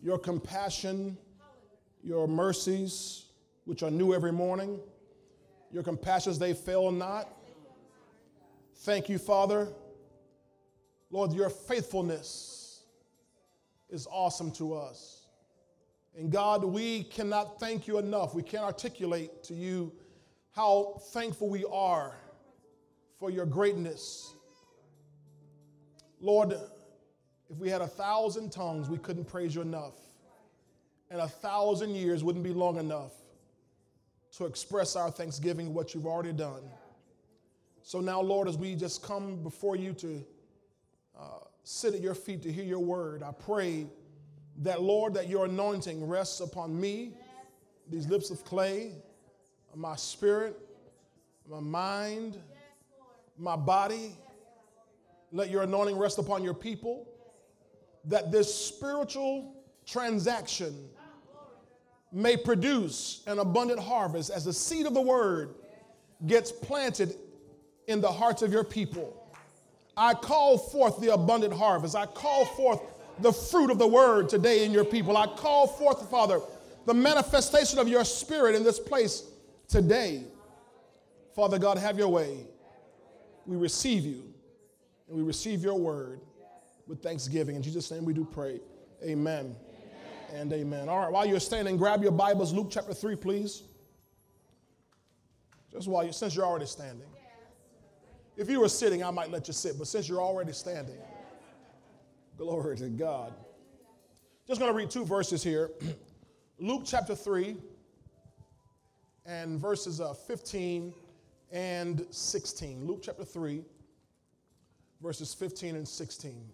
your compassion, your mercies, which are new every morning. Your compassions, they fail not. Thank you, Father. Lord, your faithfulness is awesome to us. And God, we cannot thank you enough. We can't articulate to you how thankful we are for your greatness. Lord, if we had a thousand tongues, we couldn't praise you enough. And a thousand years wouldn't be long enough to express our thanksgiving what you've already done. So now, Lord, as we just come before you to uh, sit at your feet to hear your word, I pray that, Lord, that your anointing rests upon me, these lips of clay, my spirit, my mind, my body. Let your anointing rest upon your people, that this spiritual transaction may produce an abundant harvest as the seed of the word gets planted in the hearts of your people. I call forth the abundant harvest. I call forth the fruit of the word today in your people. I call forth, Father, the manifestation of your spirit in this place today. Father God, have your way. We receive you and we receive your word with thanksgiving. In Jesus' name we do pray. Amen, amen. and amen. All right, while you're standing, grab your Bibles, Luke chapter 3, please. Just while you, since you're already standing. If you were sitting, I might let you sit, but since you're already standing, glory to God. Just going to read two verses here Luke chapter 3 and verses uh, 15 and 16. Luke chapter 3, verses 15 and 16.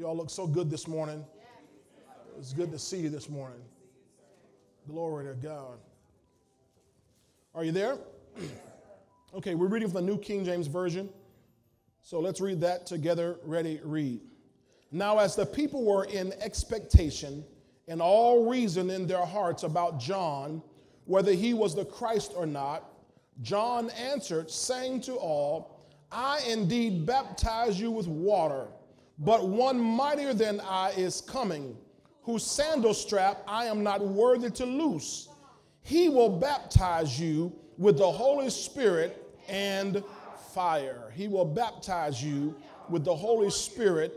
You all look so good this morning. It's good to see you this morning. Glory to God. Are you there? Okay, we're reading from the New King James Version. So let's read that together. Ready, read. Now, as the people were in expectation and all reason in their hearts about John, whether he was the Christ or not, John answered, saying to all, I indeed baptize you with water, but one mightier than I is coming, whose sandal strap I am not worthy to loose. He will baptize you with the Holy Spirit and fire. He will baptize you with the Holy Spirit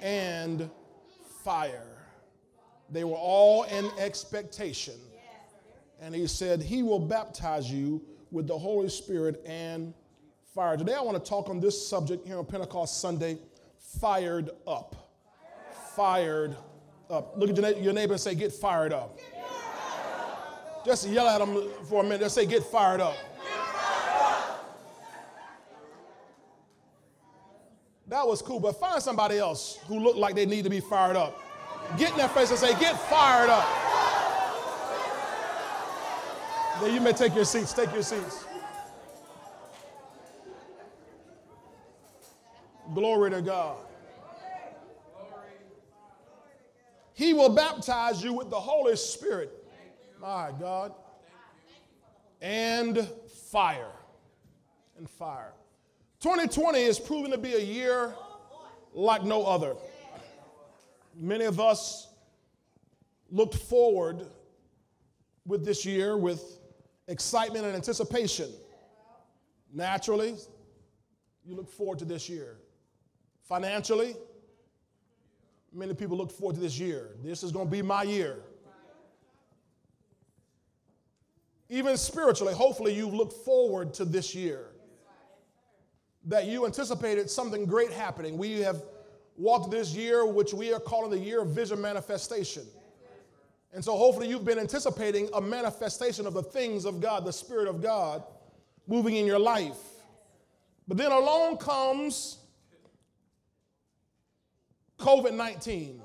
and fire. They were all in expectation. And he said, He will baptize you with the Holy Spirit and fire. Today I want to talk on this subject here on Pentecost Sunday fired up. Fired up. Look at your neighbor and say, Get fired up. Just yell at them for a minute. Just say, Get fired up. That was cool, but find somebody else who looked like they need to be fired up. Get in their face and say, Get fired up. Then you may take your seats. Take your seats. Glory to God. He will baptize you with the Holy Spirit. My God. And fire. And fire. 2020 is proven to be a year like no other. Many of us looked forward with this year with excitement and anticipation. Naturally, you look forward to this year. Financially, many people look forward to this year. This is going to be my year. Even spiritually, hopefully, you look forward to this year. That you anticipated something great happening. We have walked this year, which we are calling the year of vision manifestation. And so hopefully you've been anticipating a manifestation of the things of God, the Spirit of God moving in your life. But then along comes COVID 19.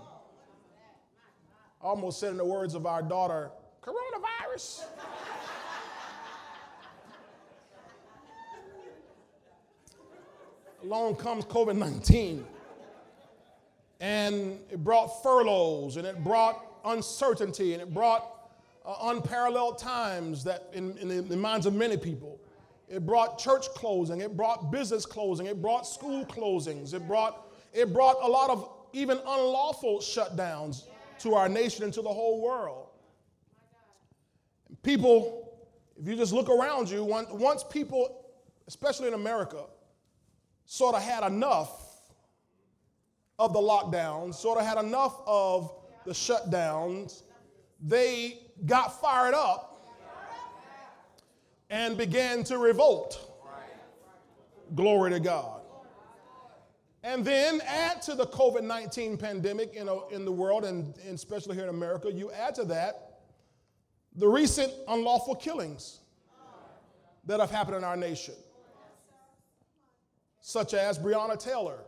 Almost said in the words of our daughter, coronavirus. along comes COVID 19. And it brought furloughs and it brought uncertainty and it brought uh, unparalleled times that in, in, the, in the minds of many people. It brought church closing, it brought business closing, it brought school closings, it brought, it brought a lot of even unlawful shutdowns to our nation and to the whole world. People, if you just look around you, once people, especially in America, sort of had enough of the lockdowns, sort of had enough of the shutdowns, they got fired up and began to revolt. Glory to God. And then add to the COVID 19 pandemic you know, in the world, and, and especially here in America, you add to that the recent unlawful killings that have happened in our nation, such as Breonna Taylor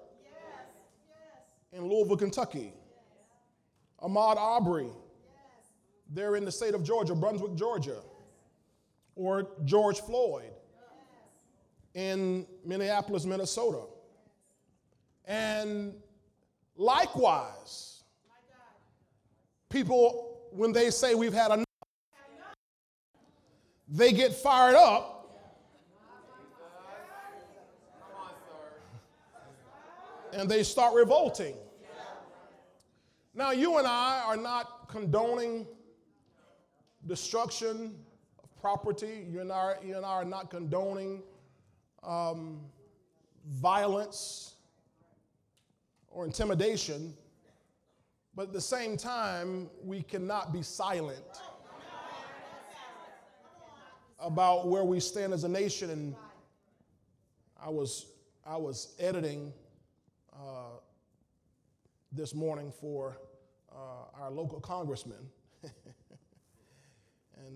in Louisville, Kentucky, Ahmaud Arbery there in the state of Georgia, Brunswick, Georgia, or George Floyd in Minneapolis, Minnesota. And likewise, people, when they say we've had enough, they get fired up. And they start revolting. Now, you and I are not condoning destruction of property. You and I, you and I are not condoning um, violence or intimidation, but at the same time, we cannot be silent about where we stand as a nation. And I was, I was editing uh, this morning for uh, our local congressman. and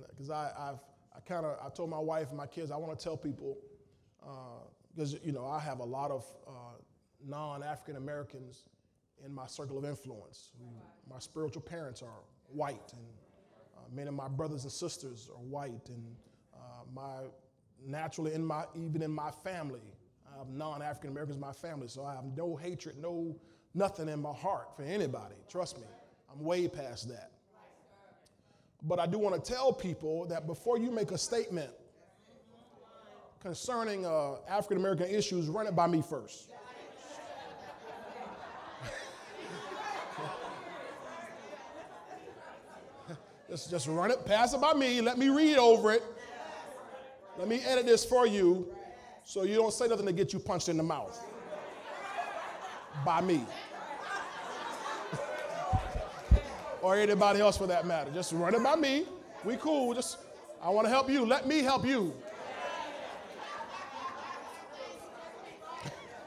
because I, I've, I kind of, I told my wife and my kids, I want to tell people, because, uh, you know, I have a lot of uh, non African Americans in my circle of influence. My spiritual parents are white, and uh, many of my brothers and sisters are white, and uh, my naturally in my even in my family, I have non-African Americans in my family, so I have no hatred, no nothing in my heart for anybody. Trust me, I'm way past that. But I do want to tell people that before you make a statement concerning uh, African American issues, run it by me first. Just, just run it, pass it by me, let me read over it. Let me edit this for you so you don't say nothing to get you punched in the mouth by me. or anybody else for that matter. Just run it by me. We cool. Just I want to help you. Let me help you.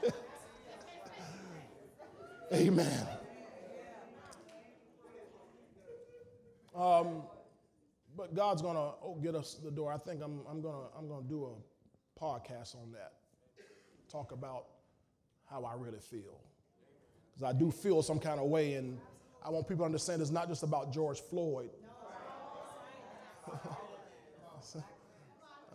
Amen. Um, but God's gonna get us the door. I think I'm, I'm gonna I'm gonna do a podcast on that. Talk about how I really feel, because I do feel some kind of way and I want people to understand it's not just about George Floyd.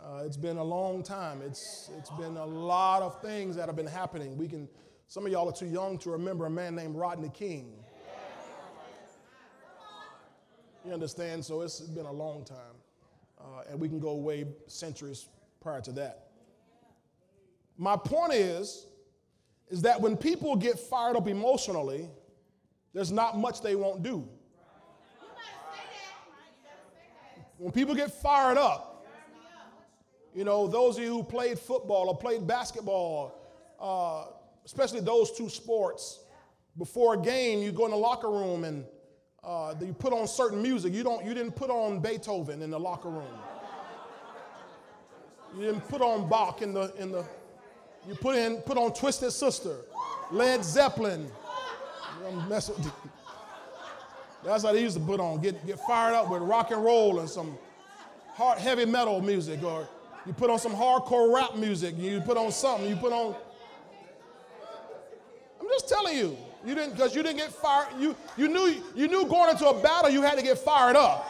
uh, it's been a long time. It's, it's been a lot of things that have been happening. We can, some of y'all are too young to remember a man named Rodney King. You understand? So it's been a long time. Uh, and we can go way centuries prior to that. My point is, is that when people get fired up emotionally, there's not much they won't do. When people get fired up, you know, those of you who played football or played basketball, uh, especially those two sports, before a game, you go in the locker room and uh, you put on certain music. You, don't, you didn't put on Beethoven in the locker room. You didn't put on Bach in the, in the you put, in, put on Twisted Sister, Led Zeppelin, That's how they used to put on. Get, get fired up with rock and roll and some hard, heavy metal music, or you put on some hardcore rap music. You put on something. You put on. I'm just telling you. You didn't because you didn't get fired. You you knew you knew going into a battle you had to get fired up.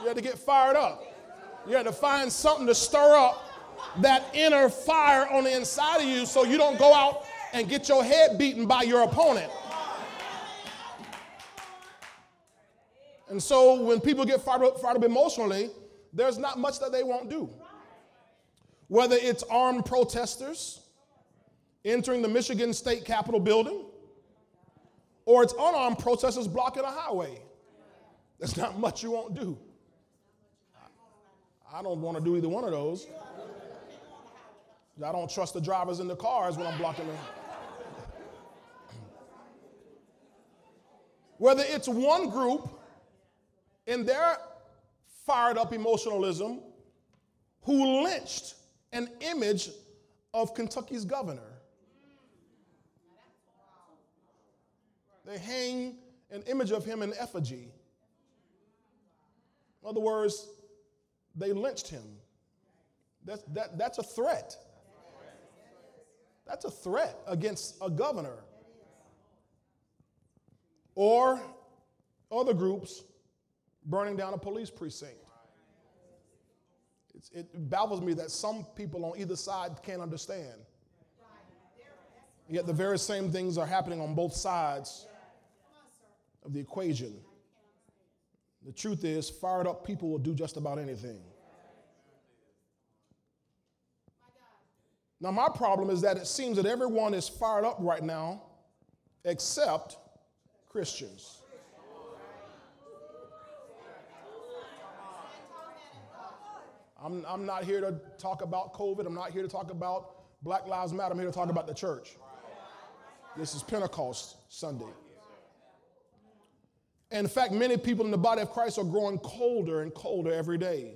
You had to get fired up. You had to find something to stir up that inner fire on the inside of you so you don't go out and get your head beaten by your opponent. And so when people get fired up, fired up emotionally, there's not much that they won't do. Whether it's armed protesters entering the Michigan State Capitol building, or it's unarmed protesters blocking a highway. There's not much you won't do. I don't want to do either one of those. I don't trust the drivers in the cars when I'm blocking them. Whether it's one group in their fired up emotionalism who lynched an image of Kentucky's governor. They hang an image of him in effigy. In other words, they lynched him. That's, that, that's a threat. That's a threat against a governor. Or other groups burning down a police precinct. It's, it baffles me that some people on either side can't understand. Yet the very same things are happening on both sides of the equation. The truth is, fired up people will do just about anything. Now, my problem is that it seems that everyone is fired up right now except Christians. I'm, I'm not here to talk about COVID. I'm not here to talk about Black Lives Matter. I'm here to talk about the church. This is Pentecost Sunday. In fact, many people in the body of Christ are growing colder and colder every day.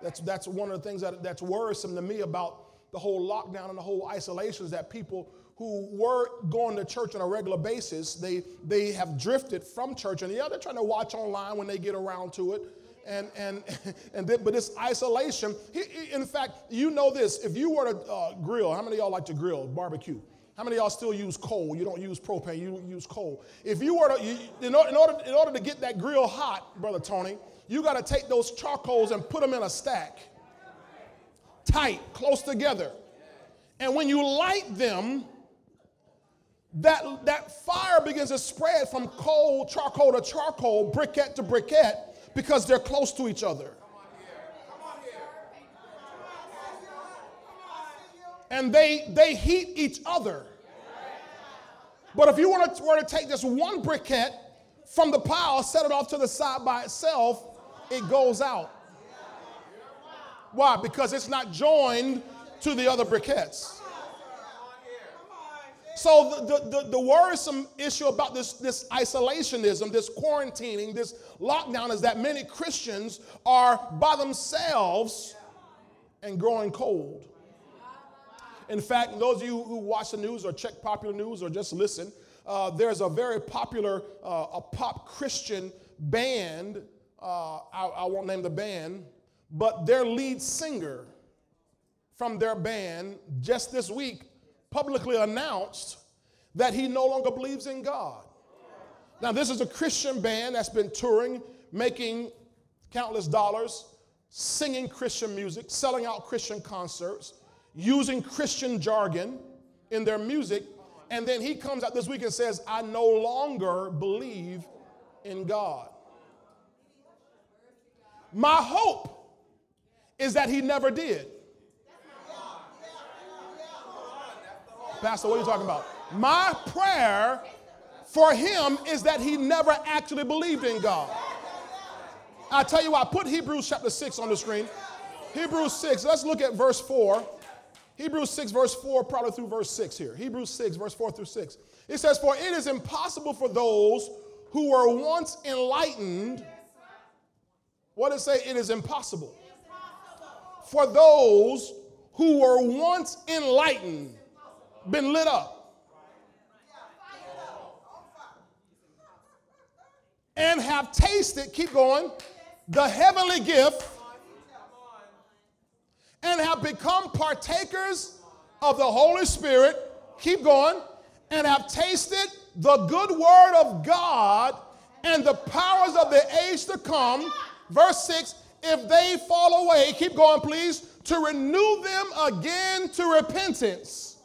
That's, that's one of the things that, that's worrisome to me about the whole lockdown and the whole isolation is that people who were going to church on a regular basis, they, they have drifted from church. And yeah, they're trying to watch online when they get around to it. And, and, and then, but this isolation, in fact, you know this, if you were to uh, grill, how many of y'all like to grill, barbecue? How many of y'all still use coal? You don't use propane, you use coal. If you were to, you, in, order, in order to get that grill hot, Brother Tony, you got to take those charcoals and put them in a stack, tight, close together. And when you light them, that, that fire begins to spread from coal, charcoal to charcoal, briquette to briquette, because they're close to each other. And they, they heat each other. But if you were to, were to take just one briquette from the pile, set it off to the side by itself, it goes out. Why? Because it's not joined to the other briquettes. So the, the, the, worrisome issue about this, this isolationism, this quarantining, this lockdown is that many Christians are by themselves and growing cold. In fact, those of you who watch the news or check popular news or just listen, uh, there's a very popular uh, a pop Christian band. Uh, I, I won't name the band, but their lead singer from their band just this week publicly announced that he no longer believes in God. Now, this is a Christian band that's been touring, making countless dollars, singing Christian music, selling out Christian concerts, using Christian jargon in their music. And then he comes out this week and says, I no longer believe in God. My hope is that he never did. Pastor, what are you talking about? My prayer for him is that he never actually believed in God. I tell you what, put Hebrews chapter 6 on the screen. Hebrews 6, let's look at verse 4. Hebrews 6, verse 4, probably through verse 6 here. Hebrews 6, verse 4 through 6. It says, For it is impossible for those who were once enlightened. What does it say? It is impossible. For those who were once enlightened been lit up. And have tasted, keep going, the heavenly gift and have become partakers of the Holy Spirit, keep going, and have tasted the good word of God and the powers of the age to come. Verse 6 if they fall away, keep going, please, to renew them again to repentance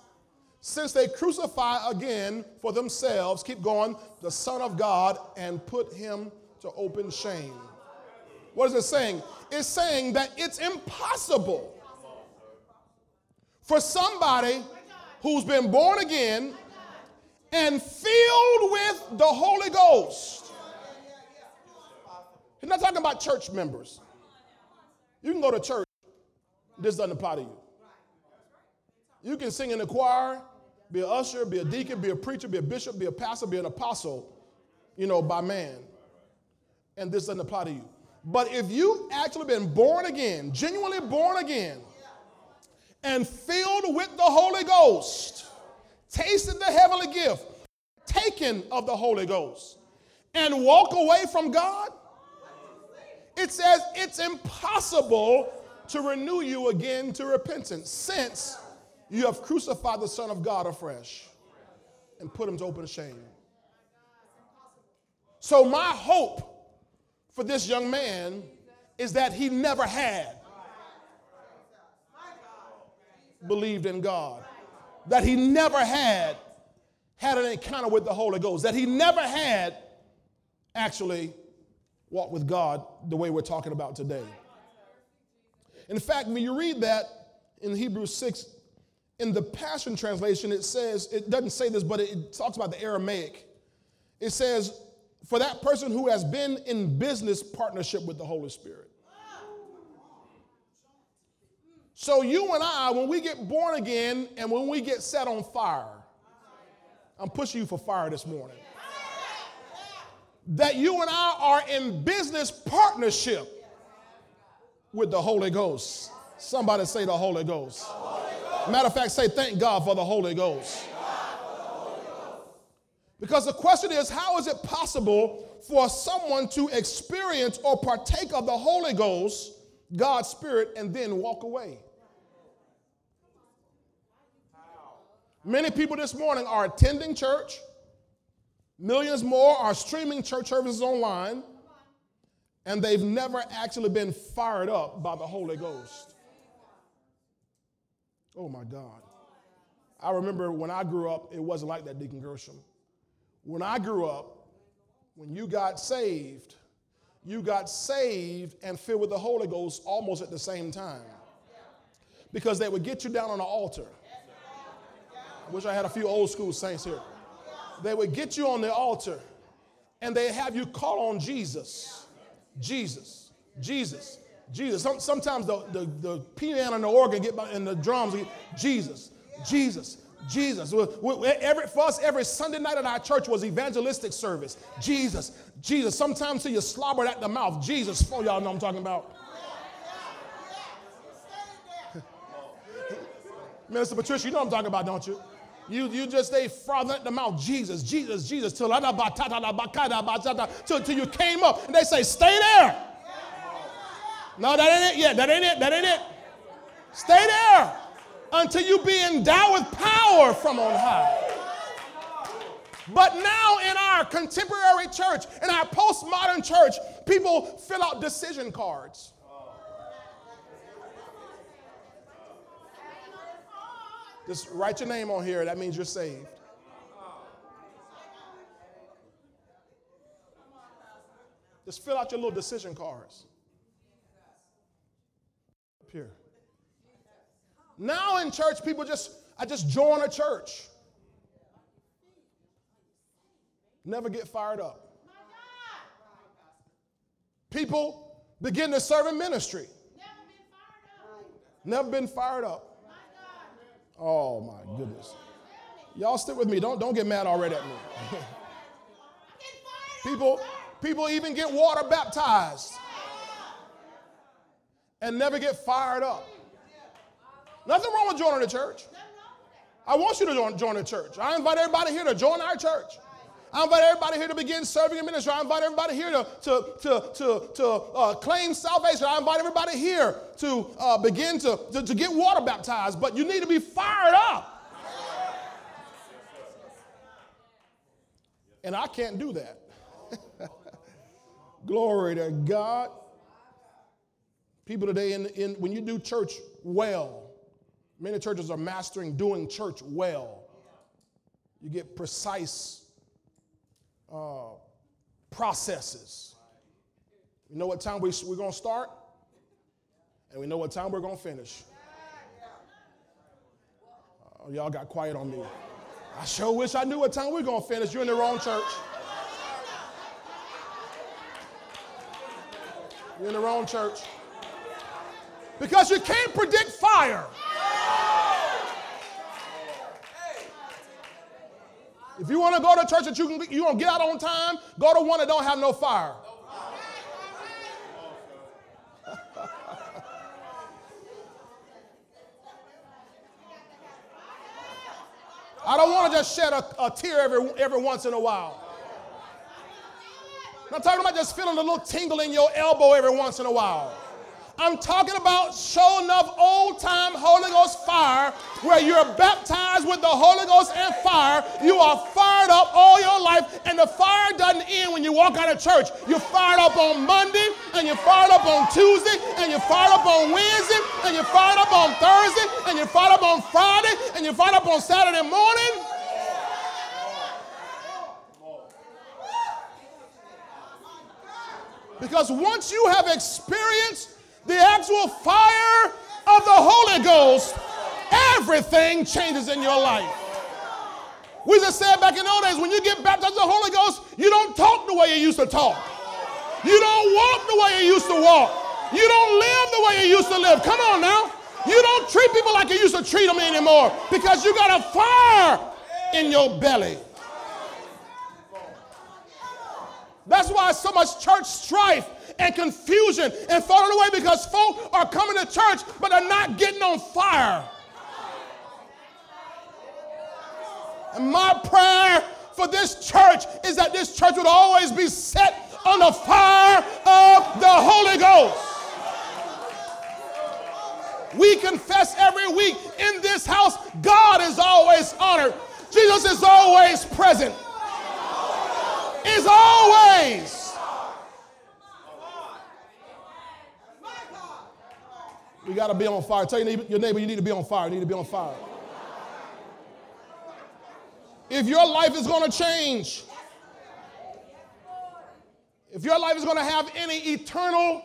since they crucify again for themselves, keep going, the Son of God and put him to open shame. What is it saying? It's saying that it's impossible for somebody who's been born again and filled with the Holy Ghost. He's not talking about church members. You can go to church, this doesn't apply to you. You can sing in the choir, be an usher, be a deacon, be a preacher, be a bishop, be a pastor, be an apostle, you know, by man. And this doesn't apply to you. But if you've actually been born again, genuinely born again, and filled with the Holy Ghost, tasted the heavenly gift, taken of the Holy Ghost, and walk away from God, it says it's impossible to renew you again to repentance since you have crucified the Son of God afresh and put him to open shame. So, my hope for this young man is that he never had believed in God, that he never had had an encounter with the Holy Ghost, that he never had actually walked with God the way we're talking about today. In fact, when you read that in Hebrews 6, in the Passion Translation, it says, it doesn't say this, but it talks about the Aramaic. It says, for that person who has been in business partnership with the Holy Spirit. So, you and I, when we get born again and when we get set on fire, I'm pushing you for fire this morning. That you and I are in business partnership with the Holy Ghost. Somebody say the Holy Ghost. Matter of fact, say thank God for the Holy Ghost. Because the question is, how is it possible for someone to experience or partake of the Holy Ghost, God's Spirit, and then walk away? Many people this morning are attending church. Millions more are streaming church services online, and they've never actually been fired up by the Holy Ghost. Oh my God. I remember when I grew up, it wasn't like that, Deacon Gershom. When I grew up, when you got saved, you got saved and filled with the Holy Ghost almost at the same time. Because they would get you down on the altar. Wish I had a few old school saints here. They would get you on the altar and they have you call on Jesus. Jesus. Jesus. Jesus. Some, sometimes the, the, the piano and the organ get by, and the drums, Jesus. Jesus. Jesus. Every, for us, every Sunday night at our church was evangelistic service. Jesus, Jesus. Sometimes till you slobbered at the mouth. Jesus, for y'all know I'm talking about. Minister Patricia, you know I'm talking about, don't you? You, you just stay frothing at the mouth, Jesus, Jesus, Jesus, till, till, till you came up. And they say, stay there. No, that ain't it Yeah, That ain't it. That ain't it. Stay there until you be endowed with power from on high. But now in our contemporary church, in our postmodern church, people fill out decision cards. Just write your name on here. That means you're saved. Just fill out your little decision cards. Up here. Now in church, people just, I just join a church. Never get fired up. People begin to serve in ministry. Never been fired up. Oh my goodness. Y'all stick with me. Don't, don't get mad already at me. people, people even get water baptized and never get fired up. Nothing wrong with joining the church. I want you to join, join the church. I invite everybody here to join our church. I invite everybody here to begin serving in ministry. I invite everybody here to, to, to, to, to uh, claim salvation. I invite everybody here to uh, begin to, to, to get water baptized. But you need to be fired up. And I can't do that. Glory to God. People today, in, in, when you do church well, Many churches are mastering doing church well. You get precise uh, processes. We know what time we, we're going to start, and we know what time we're going to finish. Uh, y'all got quiet on me. I sure wish I knew what time we are going to finish. You're in the wrong church. You're in the wrong church. Because you can't predict fire. If you want to go to church that you can you gonna get out on time, go to one that don't have no fire. I don't want to just shed a, a tear every, every once in a while. I'm talking about just feeling a little tingle in your elbow every once in a while. I'm talking about showing enough old time Holy Ghost fire where you're baptized with the Holy Ghost and fire. You are fired up all your life, and the fire doesn't end when you walk out of church. You're fired up on Monday, and you're fired up on Tuesday, and you're fired up on Wednesday, and you're fired up on Thursday, and you're fired up on Friday, and you're fired up on Saturday morning. Because once you have experienced the actual fire of the Holy Ghost, everything changes in your life. We just said back in those days, when you get baptized in the Holy Ghost, you don't talk the way you used to talk. You don't walk the way you used to walk. You don't live the way you used to live. Come on now. You don't treat people like you used to treat them anymore because you got a fire in your belly. That's why so much church strife and confusion and falling away because folk are coming to church but they're not getting on fire. And my prayer for this church is that this church would always be set on the fire of the Holy Ghost. We confess every week in this house, God is always honored. Jesus is always present. Is always We got to be on fire. Tell your neighbor you need to be on fire. You need to be on fire. If your life is going to change, if your life is going to have any eternal,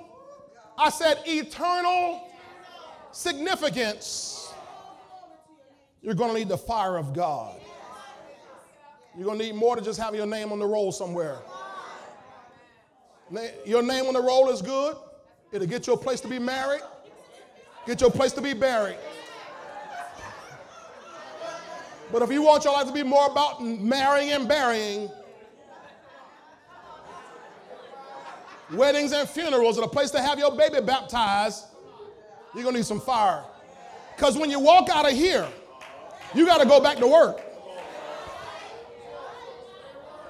I said eternal significance, you're going to need the fire of God. You're going to need more than just having your name on the roll somewhere. Your name on the roll is good. It'll get you a place to be married. Get your place to be buried. But if you want your life to be more about marrying and burying, weddings and funerals, and a place to have your baby baptized, you're going to need some fire. Because when you walk out of here, you got to go back to work.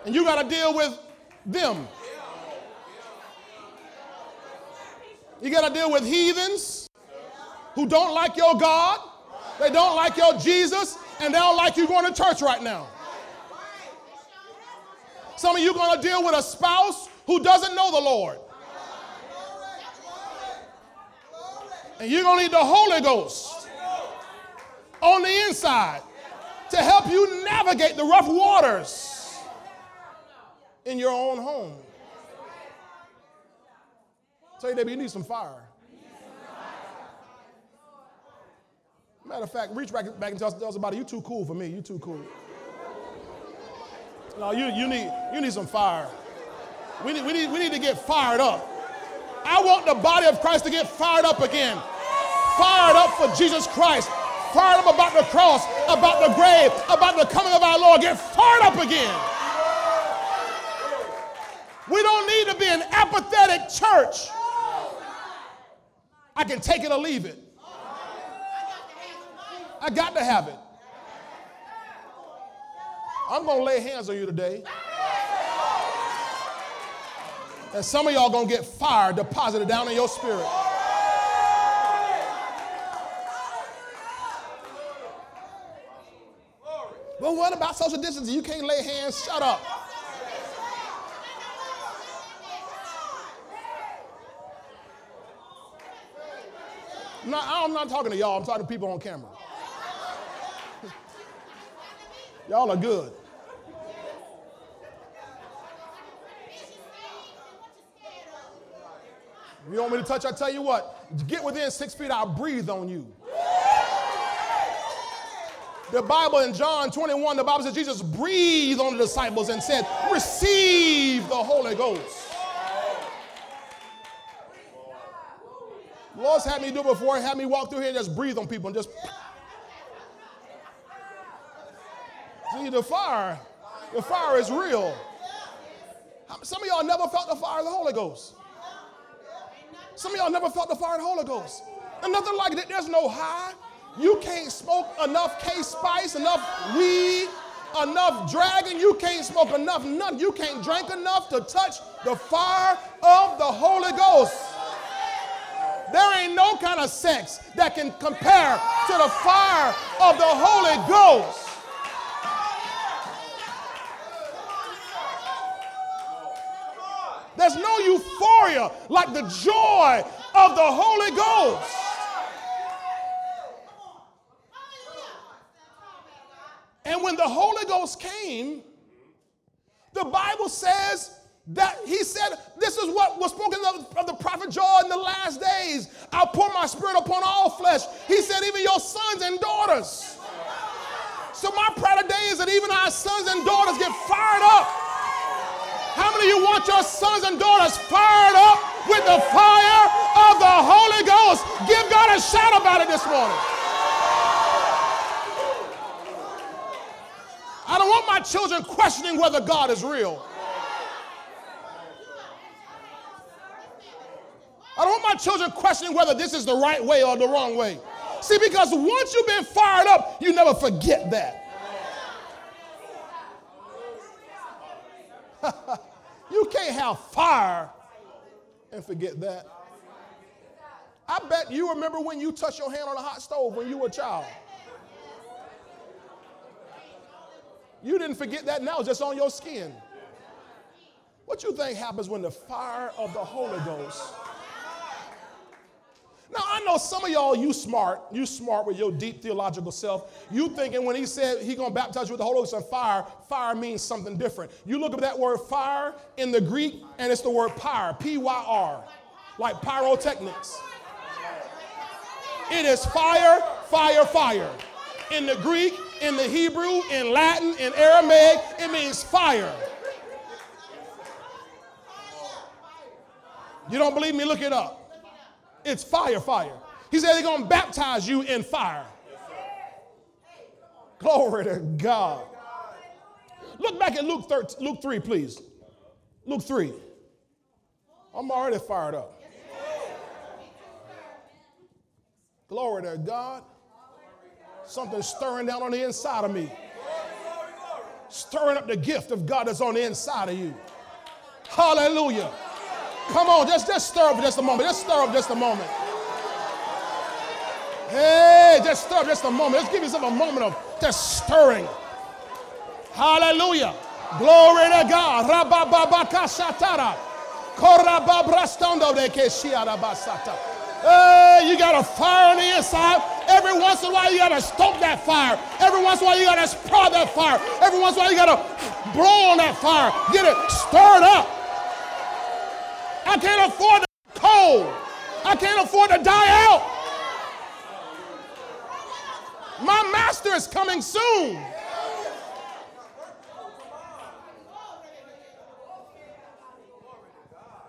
And you got to deal with them. You got to deal with heathens who don't like your God, they don't like your Jesus, and they don't like you going to church right now. Some of you going to deal with a spouse who doesn't know the Lord. And you're going to need the Holy Ghost on the inside to help you navigate the rough waters in your own home. Tell you, David, you need some fire. Matter of fact, reach back, back and tell, us, tell somebody, you too cool for me. You too cool. No, you, you, need, you need some fire. We need, we, need, we need to get fired up. I want the body of Christ to get fired up again. Fired up for Jesus Christ. Fired up about the cross, about the grave, about the coming of our Lord. Get fired up again. We don't need to be an apathetic church. I can take it or leave it. I got to have it. I'm going to lay hands on you today. And some of y'all going to get fire deposited down in your spirit. But what about social distancing? You can't lay hands. Shut up. No, I'm not talking to y'all. I'm talking to people on camera. Y'all are good. You want me to touch, I tell you what, get within six feet, I'll breathe on you. The Bible in John 21, the Bible says Jesus breathed on the disciples and said, Receive the Holy Ghost. Lord's had me do before, had me walk through here and just breathe on people and just. See, the fire, the fire is real. Some of y'all never felt the fire of the Holy Ghost. Some of y'all never felt the fire of the Holy Ghost. And nothing like that. There's no high. You can't smoke enough K Spice, enough weed, enough dragon. You can't smoke enough none. You can't drink enough to touch the fire of the Holy Ghost. There ain't no kind of sex that can compare to the fire of the Holy Ghost. There's no euphoria like the joy of the Holy Ghost. And when the Holy Ghost came, the Bible says that he said, This is what was spoken of, of, the prophet Joel in the last days. I'll pour my spirit upon all flesh. He said, Even your sons and daughters. So, my prayer today is that even our sons and daughters get fired up. How many of you want your sons and daughters fired up with the fire of the Holy Ghost? Give God a shout about it this morning. I don't want my children questioning whether God is real. I don't want my children questioning whether this is the right way or the wrong way. See, because once you've been fired up, you never forget that. you can't have fire and forget that. I bet you remember when you touched your hand on a hot stove when you were a child. You didn't forget that now, just on your skin. What you think happens when the fire of the Holy Ghost now I know some of y'all, you smart, you smart with your deep theological self. You thinking when he said he gonna baptize you with the Holy Ghost and fire, fire means something different. You look at that word fire in the Greek, and it's the word pyre, P-Y-R, like pyrotechnics. It is fire, fire, fire. In the Greek, in the Hebrew, in Latin, in Aramaic, it means fire. You don't believe me? Look it up. It's fire, fire. He said they're going to baptize you in fire. Glory to God. Look back at Luke, 13, Luke 3, please. Luke 3. I'm already fired up. Glory to God. Something stirring down on the inside of me. Stirring up the gift of God that's on the inside of you. Hallelujah. Come on, just, just stir up just a moment. Just stir up just a moment. Hey, just stir up just a moment. Let's give yourself a moment of just stirring. Hallelujah. Glory to God. Hey, you got a fire on the inside. Every once in a while, you got to stoke that fire. Every once in a while, you got to sprout that fire. Every once in a while, you got to blow on that fire. Get it stirred up. I can't afford to cold. I can't afford to die out. My master is coming soon.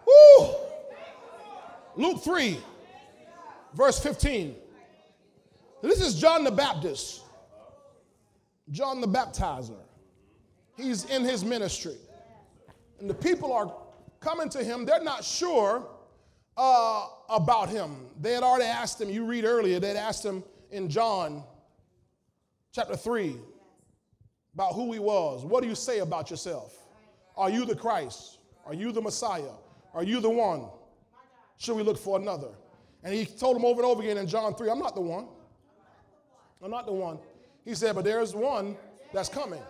Woo. Luke 3, verse 15. This is John the Baptist, John the Baptizer. He's in his ministry. And the people are coming to him, they're not sure uh, about him. They had already asked him, you read earlier, they'd asked him in John chapter 3 about who he was. What do you say about yourself? Are you the Christ? Are you the Messiah? Are you the one? Should we look for another? And he told them over and over again in John 3, I'm not the one. I'm not the one. He said, but there's one that's coming.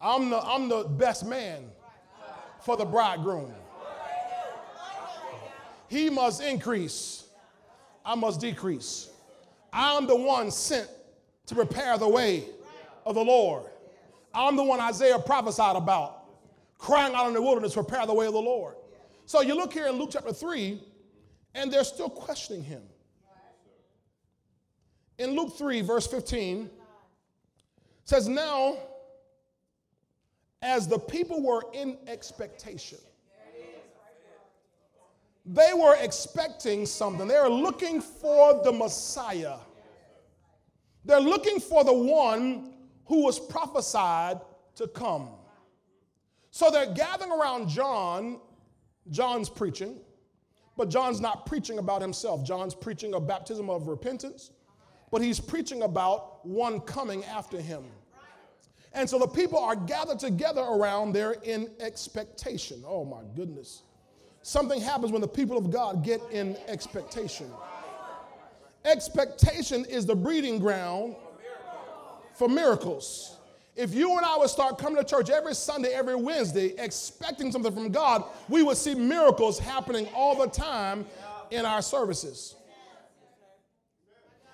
I'm the, I'm the best man for the bridegroom. He must increase, I must decrease. I'm the one sent to prepare the way of the Lord. I'm the one Isaiah prophesied about, crying out in the wilderness, prepare the way of the Lord. So you look here in Luke chapter 3, and they're still questioning him. In Luke 3, verse 15, says, Now, as the people were in expectation, they were expecting something. They were looking for the Messiah. They're looking for the one who was prophesied to come. So they're gathering around John. John's preaching, but John's not preaching about himself. John's preaching a baptism of repentance, but he's preaching about one coming after him. And so the people are gathered together around there in expectation. Oh my goodness. Something happens when the people of God get in expectation. Expectation is the breeding ground for miracles. If you and I would start coming to church every Sunday, every Wednesday, expecting something from God, we would see miracles happening all the time in our services.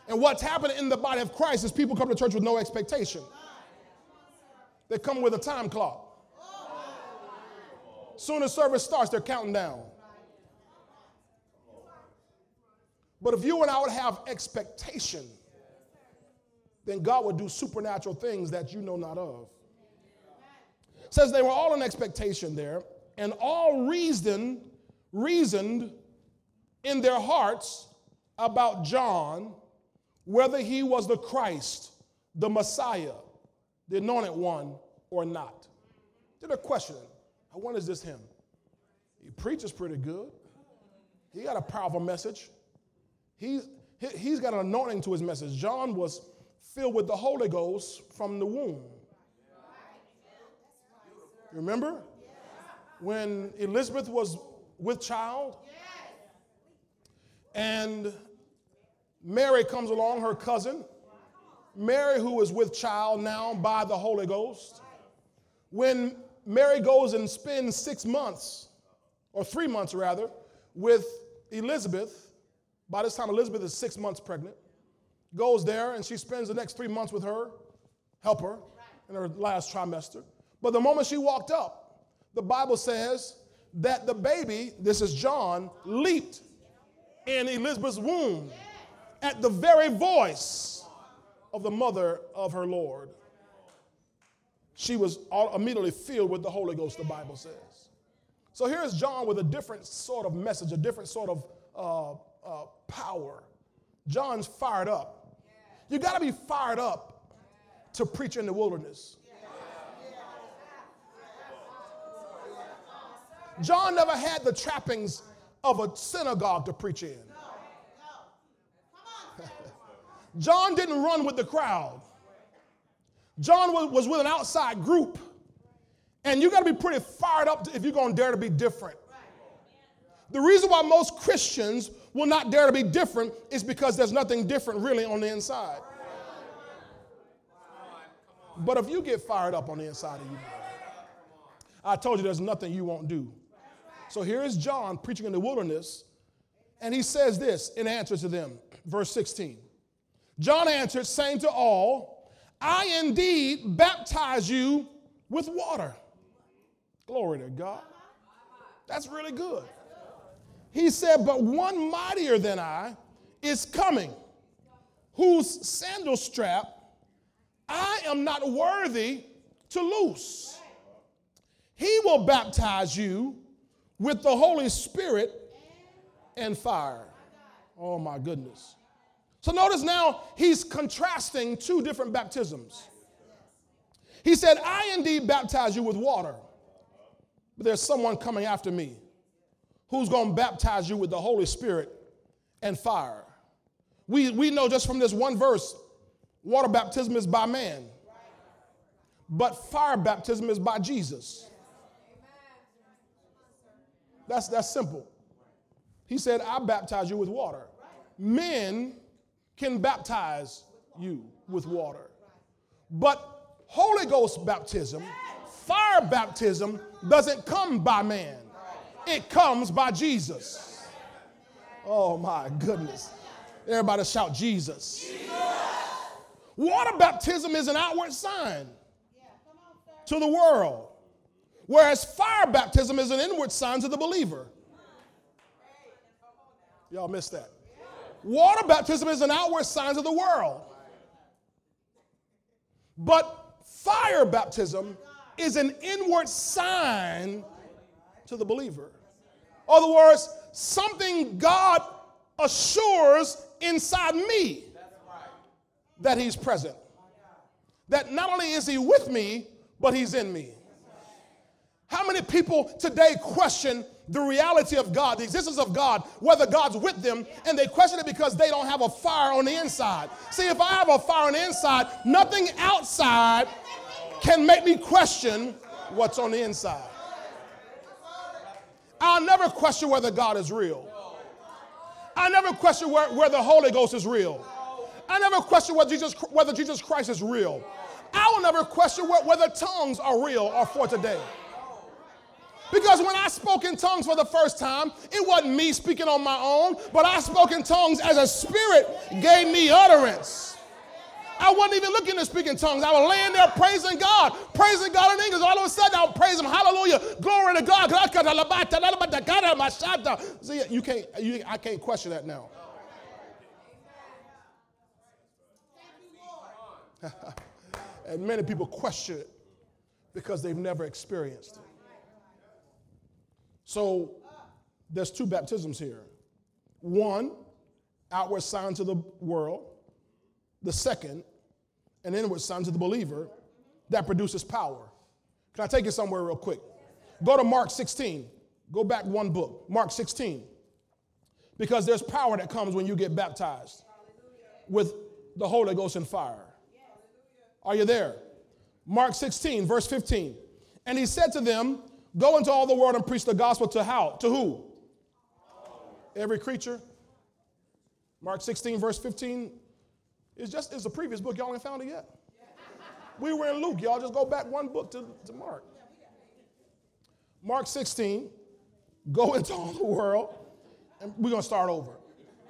And what's happening in the body of Christ is people come to church with no expectation. They come with a time clock. Soon as service starts, they're counting down. But if you and I would have expectation, then God would do supernatural things that you know not of. It says they were all in expectation there, and all reasoned, reasoned in their hearts about John, whether he was the Christ, the Messiah, the anointed one, or not. Did a question. I wonder is this him? He preaches pretty good. He got a powerful message. He's, he's got an anointing to his message. John was filled with the Holy Ghost from the womb. You Remember? When Elizabeth was with child and Mary comes along, her cousin. Mary, who is with child now by the Holy Ghost. When Mary goes and spends six months, or three months rather, with Elizabeth, by this time, Elizabeth is six months pregnant, goes there and she spends the next three months with her, help her in her last trimester. But the moment she walked up, the Bible says that the baby, this is John, leaped in Elizabeth's womb at the very voice of the mother of her Lord. She was immediately filled with the Holy Ghost, the Bible says. So here's John with a different sort of message, a different sort of uh, uh, power. John's fired up. You got to be fired up to preach in the wilderness. John never had the trappings of a synagogue to preach in. John didn't run with the crowd. John was, with an outside group. And you got to be pretty fired up if you're going to dare to be different. The reason why most Christians will not dare to be different is because there's nothing different really on the inside. But if you get fired up on the inside of you, I told you there's nothing you won't do. So here is John preaching in the wilderness, and he says this in answer to them, verse 16. John answered, saying to all, I indeed baptize you with water. Glory to God. That's really good. He said, But one mightier than I is coming, whose sandal strap I am not worthy to loose. He will baptize you with the Holy Spirit and fire. Oh my goodness. So notice now he's contrasting two different baptisms. He said, I indeed baptize you with water, but there's someone coming after me who's going to baptize you with the Holy Spirit and fire. We, we know just from this one verse water baptism is by man, but fire baptism is by Jesus. That's, that's simple. He said, I baptize you with water. Men can baptize you with water. But Holy Ghost baptism, fire baptism, doesn't come by man. It comes by Jesus. Oh my goodness. Everybody shout Jesus. Jesus. Water baptism is an outward sign to the world, whereas fire baptism is an inward sign to the believer. Y'all missed that. Water baptism is an outward sign of the world. But Fire baptism is an inward sign to the believer. In other words, something God assures inside me that He's present. That not only is He with me, but He's in me. How many people today question the reality of God, the existence of God, whether God's with them, and they question it because they don't have a fire on the inside? See, if I have a fire on the inside, nothing outside can make me question what's on the inside. I'll never question whether God is real. I never question where, where the Holy Ghost is real. I never question whether Jesus, whether Jesus Christ is real. I will never question whether tongues are real or for today. Because when I spoke in tongues for the first time, it wasn't me speaking on my own, but I spoke in tongues as a spirit gave me utterance. I wasn't even looking to speak in tongues. I was laying there praising God, praising God in English. All of a sudden, I would praise Him. Hallelujah. Glory to God. See, you can't, you, I can't question that now. and many people question it because they've never experienced it. So there's two baptisms here. One, outward sign to the world. The second, an inward sign to the believer that produces power. Can I take you somewhere real quick? Go to Mark 16. Go back one book, Mark 16. Because there's power that comes when you get baptized with the Holy Ghost and fire. Are you there? Mark 16, verse 15. And he said to them, Go into all the world and preach the gospel to how? To who? Every creature. Mark 16, verse 15 it's just it's a previous book. Y'all ain't found it yet. We were in Luke. Y'all just go back one book to, to Mark. Mark 16, go into all the world, and we're going to start over.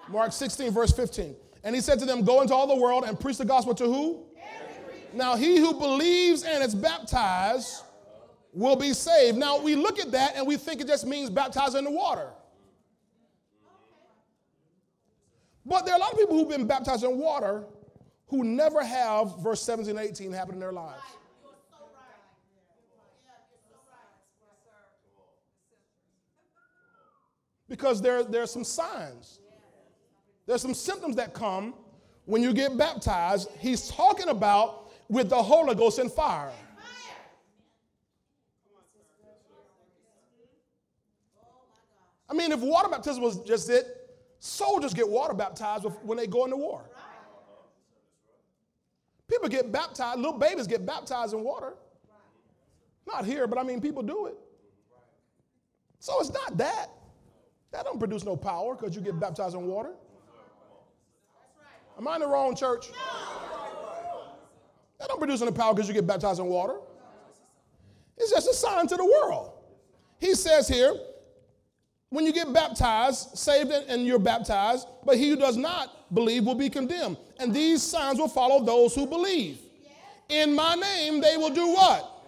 Mark 16, verse 15. And he said to them, Go into all the world and preach the gospel to who? Now, he who believes and is baptized will be saved. Now, we look at that and we think it just means baptized in the water. But there are a lot of people who've been baptized in water who never have verse 17 and 18 happen in their lives. Because there, there are some signs. There's some symptoms that come when you get baptized. He's talking about with the Holy Ghost and fire. I mean, if water baptism was just it, soldiers get water baptized when they go into war. People get baptized, little babies get baptized in water. Not here, but I mean, people do it. So it's not that. That don't produce no power because you get baptized in water. Am I in the wrong church? That don't produce any power because you get baptized in water. It's just a sign to the world. He says here, when you get baptized, saved and you're baptized, but he who does not believe will be condemned. And these signs will follow those who believe. In my name, they will do what?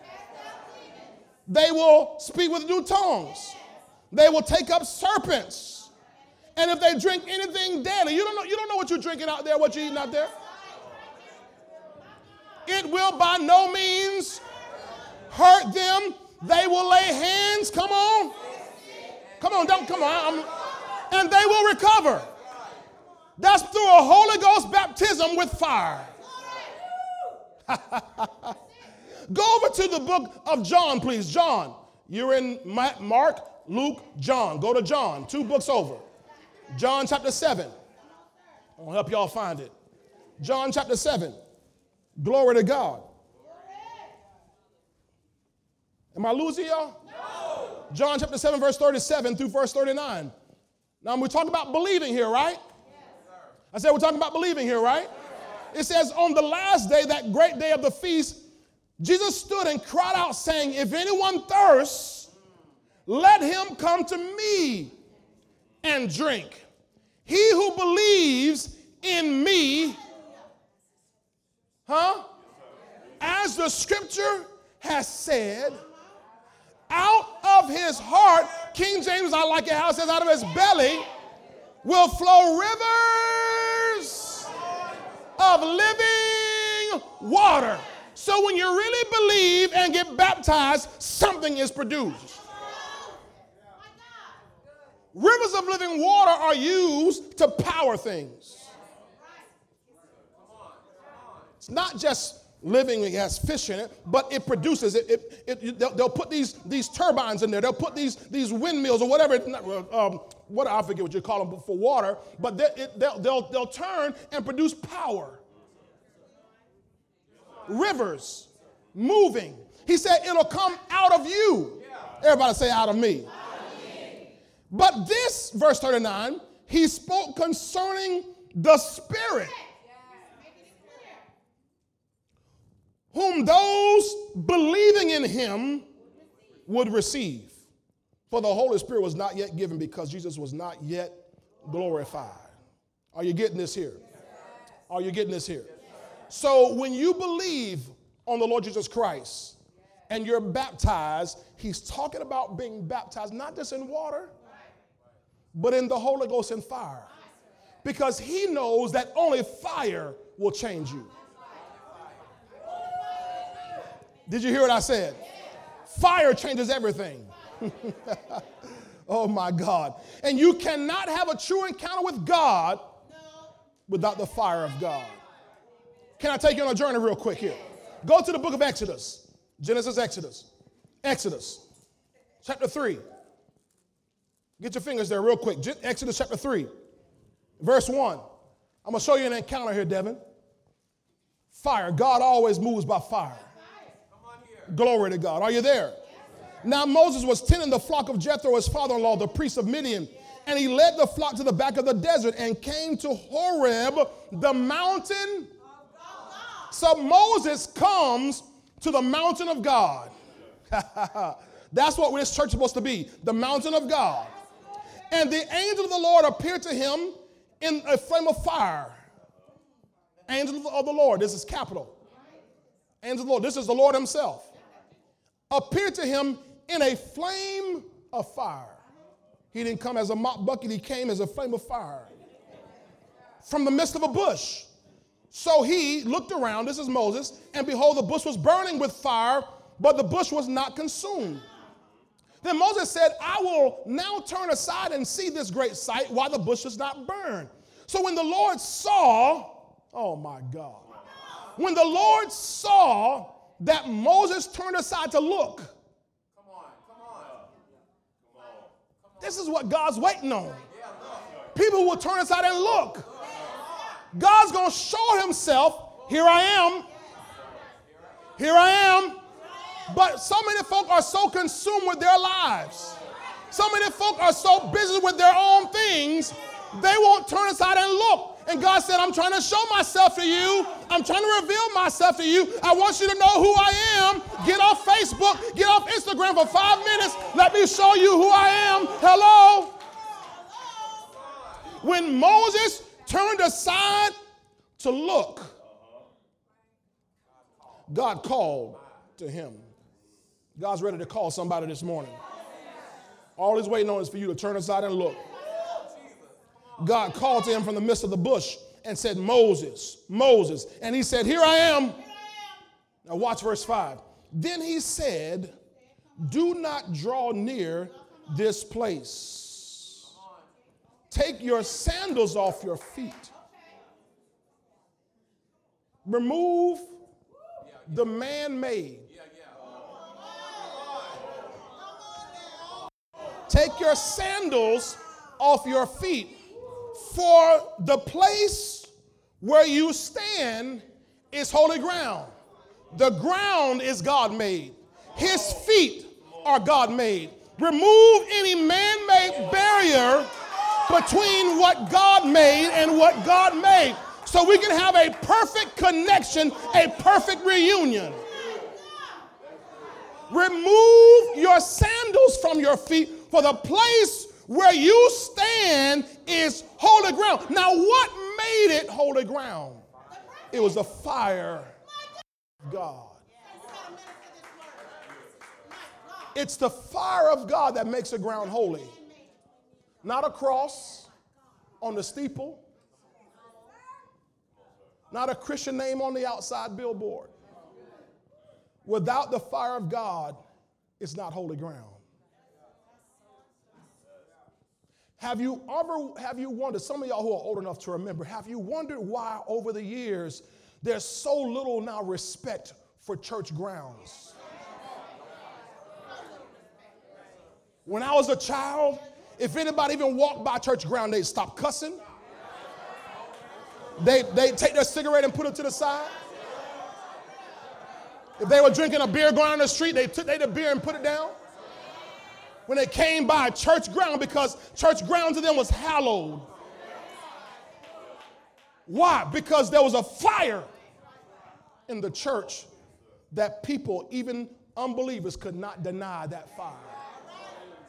They will speak with new tongues. They will take up serpents. And if they drink anything deadly, you don't know, you don't know what you're drinking out there, what you're eating out there. It will by no means hurt them. They will lay hands, come on Come on, don't come on. I'm, and they will recover. That's through a Holy Ghost baptism with fire. Go over to the book of John, please. John. You're in Mark, Luke, John. Go to John, two books over. John chapter 7. I'll help y'all find it. John chapter 7. Glory to God. Am I losing y'all? John chapter 7, verse 37 through verse 39. Now we're talking about believing here, right? I said we're talking about believing here, right? It says, On the last day, that great day of the feast, Jesus stood and cried out, saying, If anyone thirsts, let him come to me and drink. He who believes in me, huh? As the scripture has said, out of his heart, King James, I like it how it says, out of his belly will flow rivers of living water. So when you really believe and get baptized, something is produced. Rivers of living water are used to power things. It's not just living, it has fish in it, but it produces it. it, it they'll, they'll, put these, these turbines in there, they'll put these, these windmills or whatever, um, what I forget what you call them for water, but they, it, they'll, they'll, they'll turn and produce power. Rivers moving. He said, It'll come out of you. Everybody say, Out of me. But this, verse 39, he spoke concerning the Spirit, whom those believing in him would receive. For the Holy Spirit was not yet given because Jesus was not yet glorified. Are you getting this here? Are you getting this here? So when you believe on the Lord Jesus Christ and you're baptized, he's talking about being baptized not just in water but in the Holy Ghost and fire. Because he knows that only fire will change you. Did you hear what I said? Fire changes everything. oh my God. And you cannot have a true encounter with God without the fire of God. Can I take you on a journey real quick here? Go to the book of Exodus. Genesis, Exodus. Exodus, chapter 3. Get your fingers there real quick. Exodus chapter 3, verse 1. I'm going to show you an encounter here, Devin. Fire. God always moves by fire. Glory to God. Are you there? now Moses was tending the flock of Jethro, his father-in-law, the priest of Midian, and he led the flock to the back of the desert and came to Horeb, the mountain. So Moses comes to the mountain of God. That's what this church is supposed to be, the mountain of God. And the angel of the Lord appeared to him in a flame of fire. Angel of the Lord, this is capital. Angel of the Lord, this is the Lord Himself. Appeared to him in a flame of fire. He didn't come as a mop bucket, he came as a flame of fire from the midst of a bush. So he looked around, this is Moses, and behold, the bush was burning with fire, but the bush was not consumed. Then Moses said, I will now turn aside and see this great sight while the bush is not burned. So when the Lord saw, oh my God, when the Lord saw that Moses turned aside to look, come on, come on. This is what God's waiting on. People will turn aside and look. God's going to show himself, here I am. Here I am. But so many folk are so consumed with their lives. So many folk are so busy with their own things, they won't turn aside and look. And God said, I'm trying to show myself to you. I'm trying to reveal myself to you. I want you to know who I am. Get off Facebook, get off Instagram for five minutes. Let me show you who I am. Hello? When Moses turned aside to look, God called to him. God's ready to call somebody this morning. All he's waiting on is for you to turn aside and look. God called to him from the midst of the bush and said, Moses, Moses. And he said, Here I am. Now, watch verse 5. Then he said, Do not draw near this place. Take your sandals off your feet. Remove the man made Take your sandals off your feet, for the place where you stand is holy ground. The ground is God made, His feet are God made. Remove any man made barrier between what God made and what God made so we can have a perfect connection, a perfect reunion. Remove your sandals from your feet for the place where you stand is holy ground. Now, what made it holy ground? It was the fire of God. It's the fire of God that makes the ground holy. Not a cross on the steeple, not a Christian name on the outside billboard. Without the fire of God, it's not holy ground. Have you ever have you wondered, some of y'all who are old enough to remember, have you wondered why over the years there's so little now respect for church grounds? When I was a child, if anybody even walked by church ground, they'd stop cussing. They they take their cigarette and put it to the side. If they were drinking a beer going on the street, they took they the beer and put it down. When they came by church ground, because church ground to them was hallowed. Why? Because there was a fire in the church that people, even unbelievers, could not deny that fire.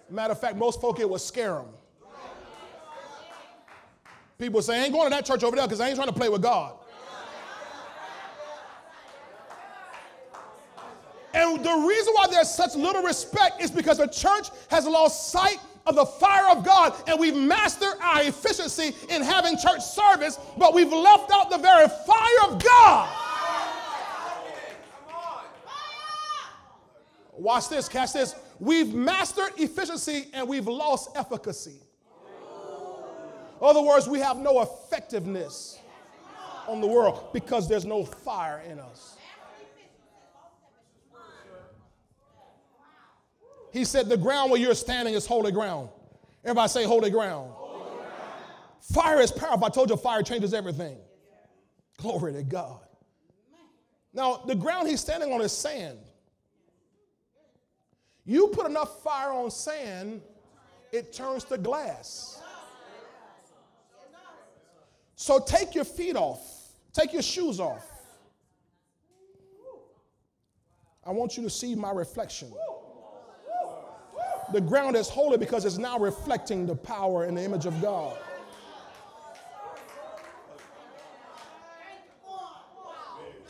Matter of fact, most folk it would scare them. People say, I ain't going to that church over there because I ain't trying to play with God. And the reason why there's such little respect is because the church has lost sight of the fire of God and we've mastered our efficiency in having church service, but we've left out the very fire of God. Watch this, catch this. We've mastered efficiency and we've lost efficacy. In other words, we have no effectiveness on the world because there's no fire in us. He said, The ground where you're standing is holy ground. Everybody say, Holy ground. Holy ground. Fire is powerful. I told you, fire changes everything. Glory to God. Now, the ground he's standing on is sand. You put enough fire on sand, it turns to glass. So take your feet off, take your shoes off. I want you to see my reflection. The ground is holy because it's now reflecting the power and the image of God.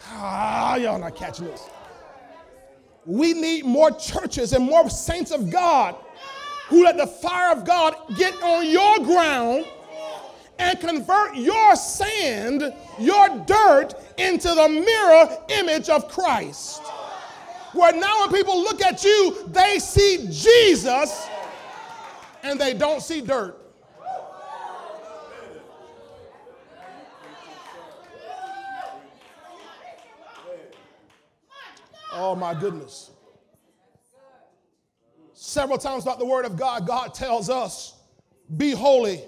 Ah, y'all not catching this. We need more churches and more saints of God who let the fire of God get on your ground and convert your sand, your dirt, into the mirror image of Christ. Where now when people look at you, they see Jesus and they don't see dirt. Oh my goodness. Several times throughout the Word of God, God tells us, Be holy,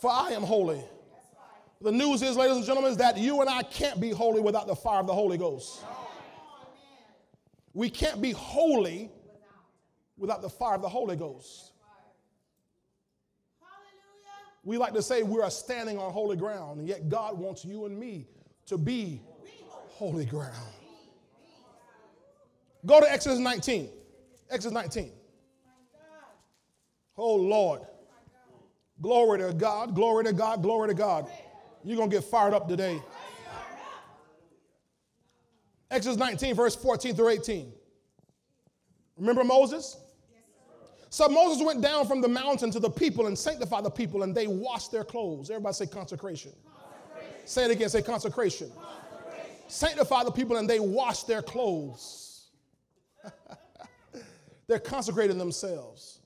for I am holy. The news is, ladies and gentlemen, is that you and I can't be holy without the fire of the Holy Ghost. We can't be holy without the fire of the Holy Ghost. We like to say we are standing on holy ground, and yet God wants you and me to be holy ground. Go to Exodus 19. Exodus 19. Oh, Lord. Glory to God, glory to God, glory to God. You're going to get fired up today. Exodus 19, verse 14 through 18. Remember Moses? So Moses went down from the mountain to the people and sanctified the people, and they washed their clothes. Everybody say consecration. consecration. Say it again, say consecration. consecration. Sanctify the people, and they washed their clothes. They're consecrating themselves.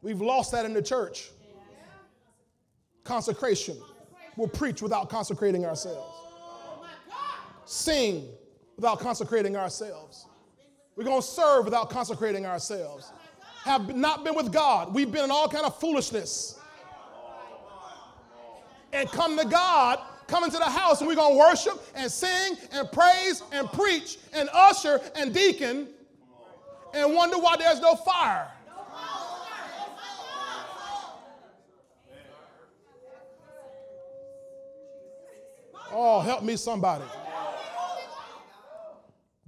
We've lost that in the church. Consecration. We'll preach without consecrating ourselves. Oh, Sing without consecrating ourselves. We're going to serve without consecrating ourselves. Have not been with God. We've been in all kind of foolishness. And come to God, come into the house, and we're going to worship and sing and praise and preach and usher and deacon and wonder why there's no fire. Oh, help me, somebody.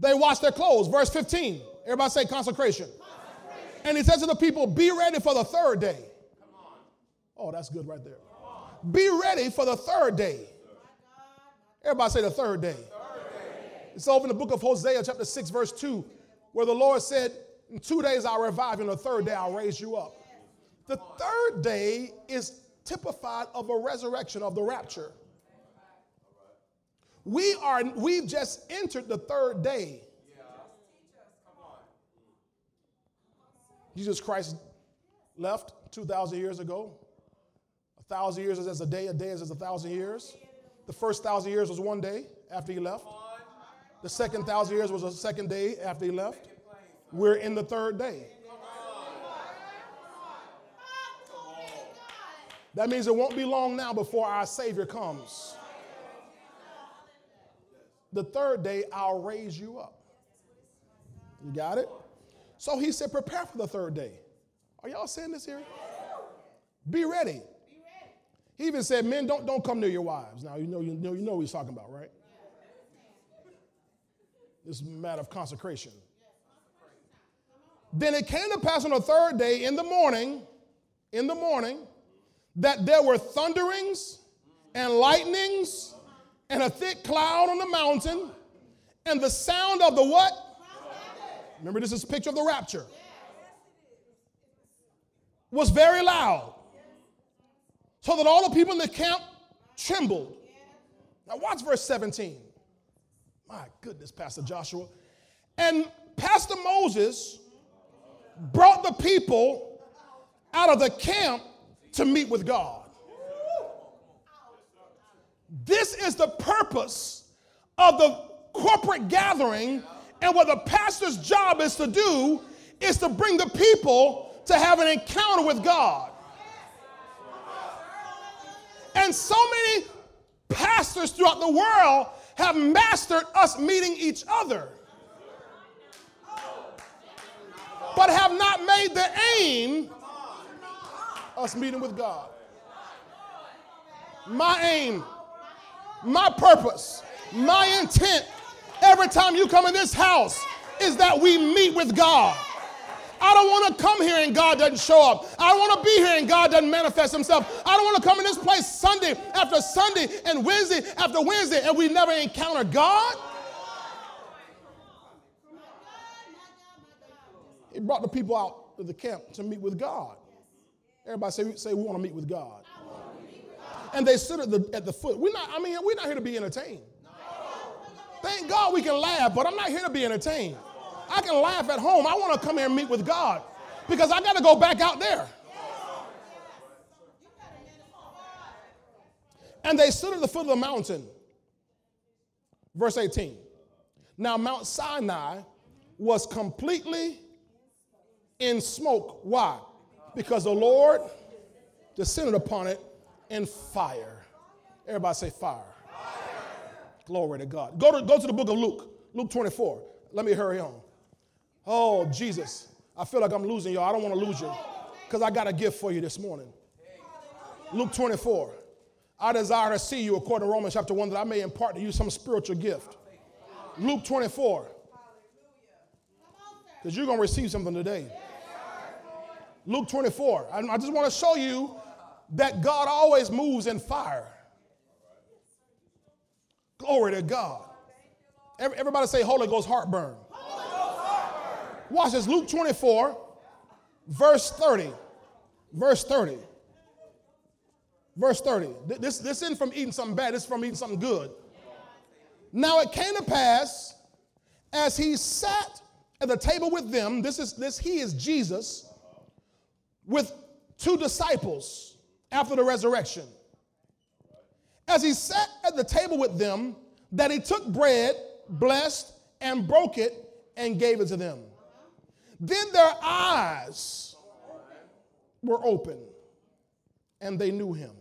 They wash their clothes. Verse 15. Everybody say consecration. consecration. And he says to the people, Be ready for the third day. Oh, that's good right there. Be ready for the third day. Everybody say the third day. It's over in the book of Hosea, chapter 6, verse 2, where the Lord said, In two days I'll revive you, and the third day I'll raise you up. The third day is typified of a resurrection of the rapture. We are we've just entered the third day. Jesus Christ left 2,000 years ago. A thousand years is as a day, a day is as a thousand years. The first thousand years was one day after he left. The second thousand years was a second day after he left. We're in the third day. That means it won't be long now before our Savior comes. The third day, I'll raise you up. You got it? So he said, prepare for the third day. Are y'all saying this here? Be ready. He even said, men, don't, don't come near your wives. Now, you know, you know, you know what he's talking about, right? This matter of consecration. Then it came to pass on the third day in the morning, in the morning, that there were thunderings and lightnings and a thick cloud on the mountain and the sound of the what? Remember, this is a picture of the rapture. Was very loud so that all the people in the camp trembled. Now, watch verse 17. My goodness, Pastor Joshua. And Pastor Moses brought the people out of the camp to meet with God. This is the purpose of the corporate gathering, and what the pastor's job is to do is to bring the people to have an encounter with God. And so many pastors throughout the world have mastered us meeting each other, but have not made the aim us meeting with God. My aim, my purpose, my intent every time you come in this house is that we meet with God. I don't want to come here and God doesn't show up. I don't want to be here and God doesn't manifest himself. I don't want to come in this place Sunday after Sunday and Wednesday after Wednesday and we never encounter God. He brought the people out to the camp to meet with God. Everybody say, say we want to meet with God. And they stood at the, at the foot. We're not, I mean, we're not here to be entertained. Thank God we can laugh, but I'm not here to be entertained. I can laugh at home. I want to come here and meet with God because I got to go back out there. And they stood at the foot of the mountain. Verse 18. Now, Mount Sinai was completely in smoke. Why? Because the Lord descended upon it in fire. Everybody say fire. fire. Glory to God. Go to, go to the book of Luke, Luke 24. Let me hurry on. Oh, Jesus. I feel like I'm losing y'all. I don't want to lose you because I got a gift for you this morning. Luke 24. I desire to see you, according to Romans chapter 1, that I may impart to you some spiritual gift. Luke 24. Because you're going to receive something today. Luke 24. I just want to show you that God always moves in fire. Glory to God. Everybody say Holy Ghost heartburn. Watch this Luke 24, verse 30. Verse 30. Verse 30. This, this isn't from eating something bad, this is from eating something good. Now it came to pass as he sat at the table with them, this is this he is Jesus, with two disciples after the resurrection. As he sat at the table with them, that he took bread, blessed, and broke it, and gave it to them. Then their eyes were open and they knew him.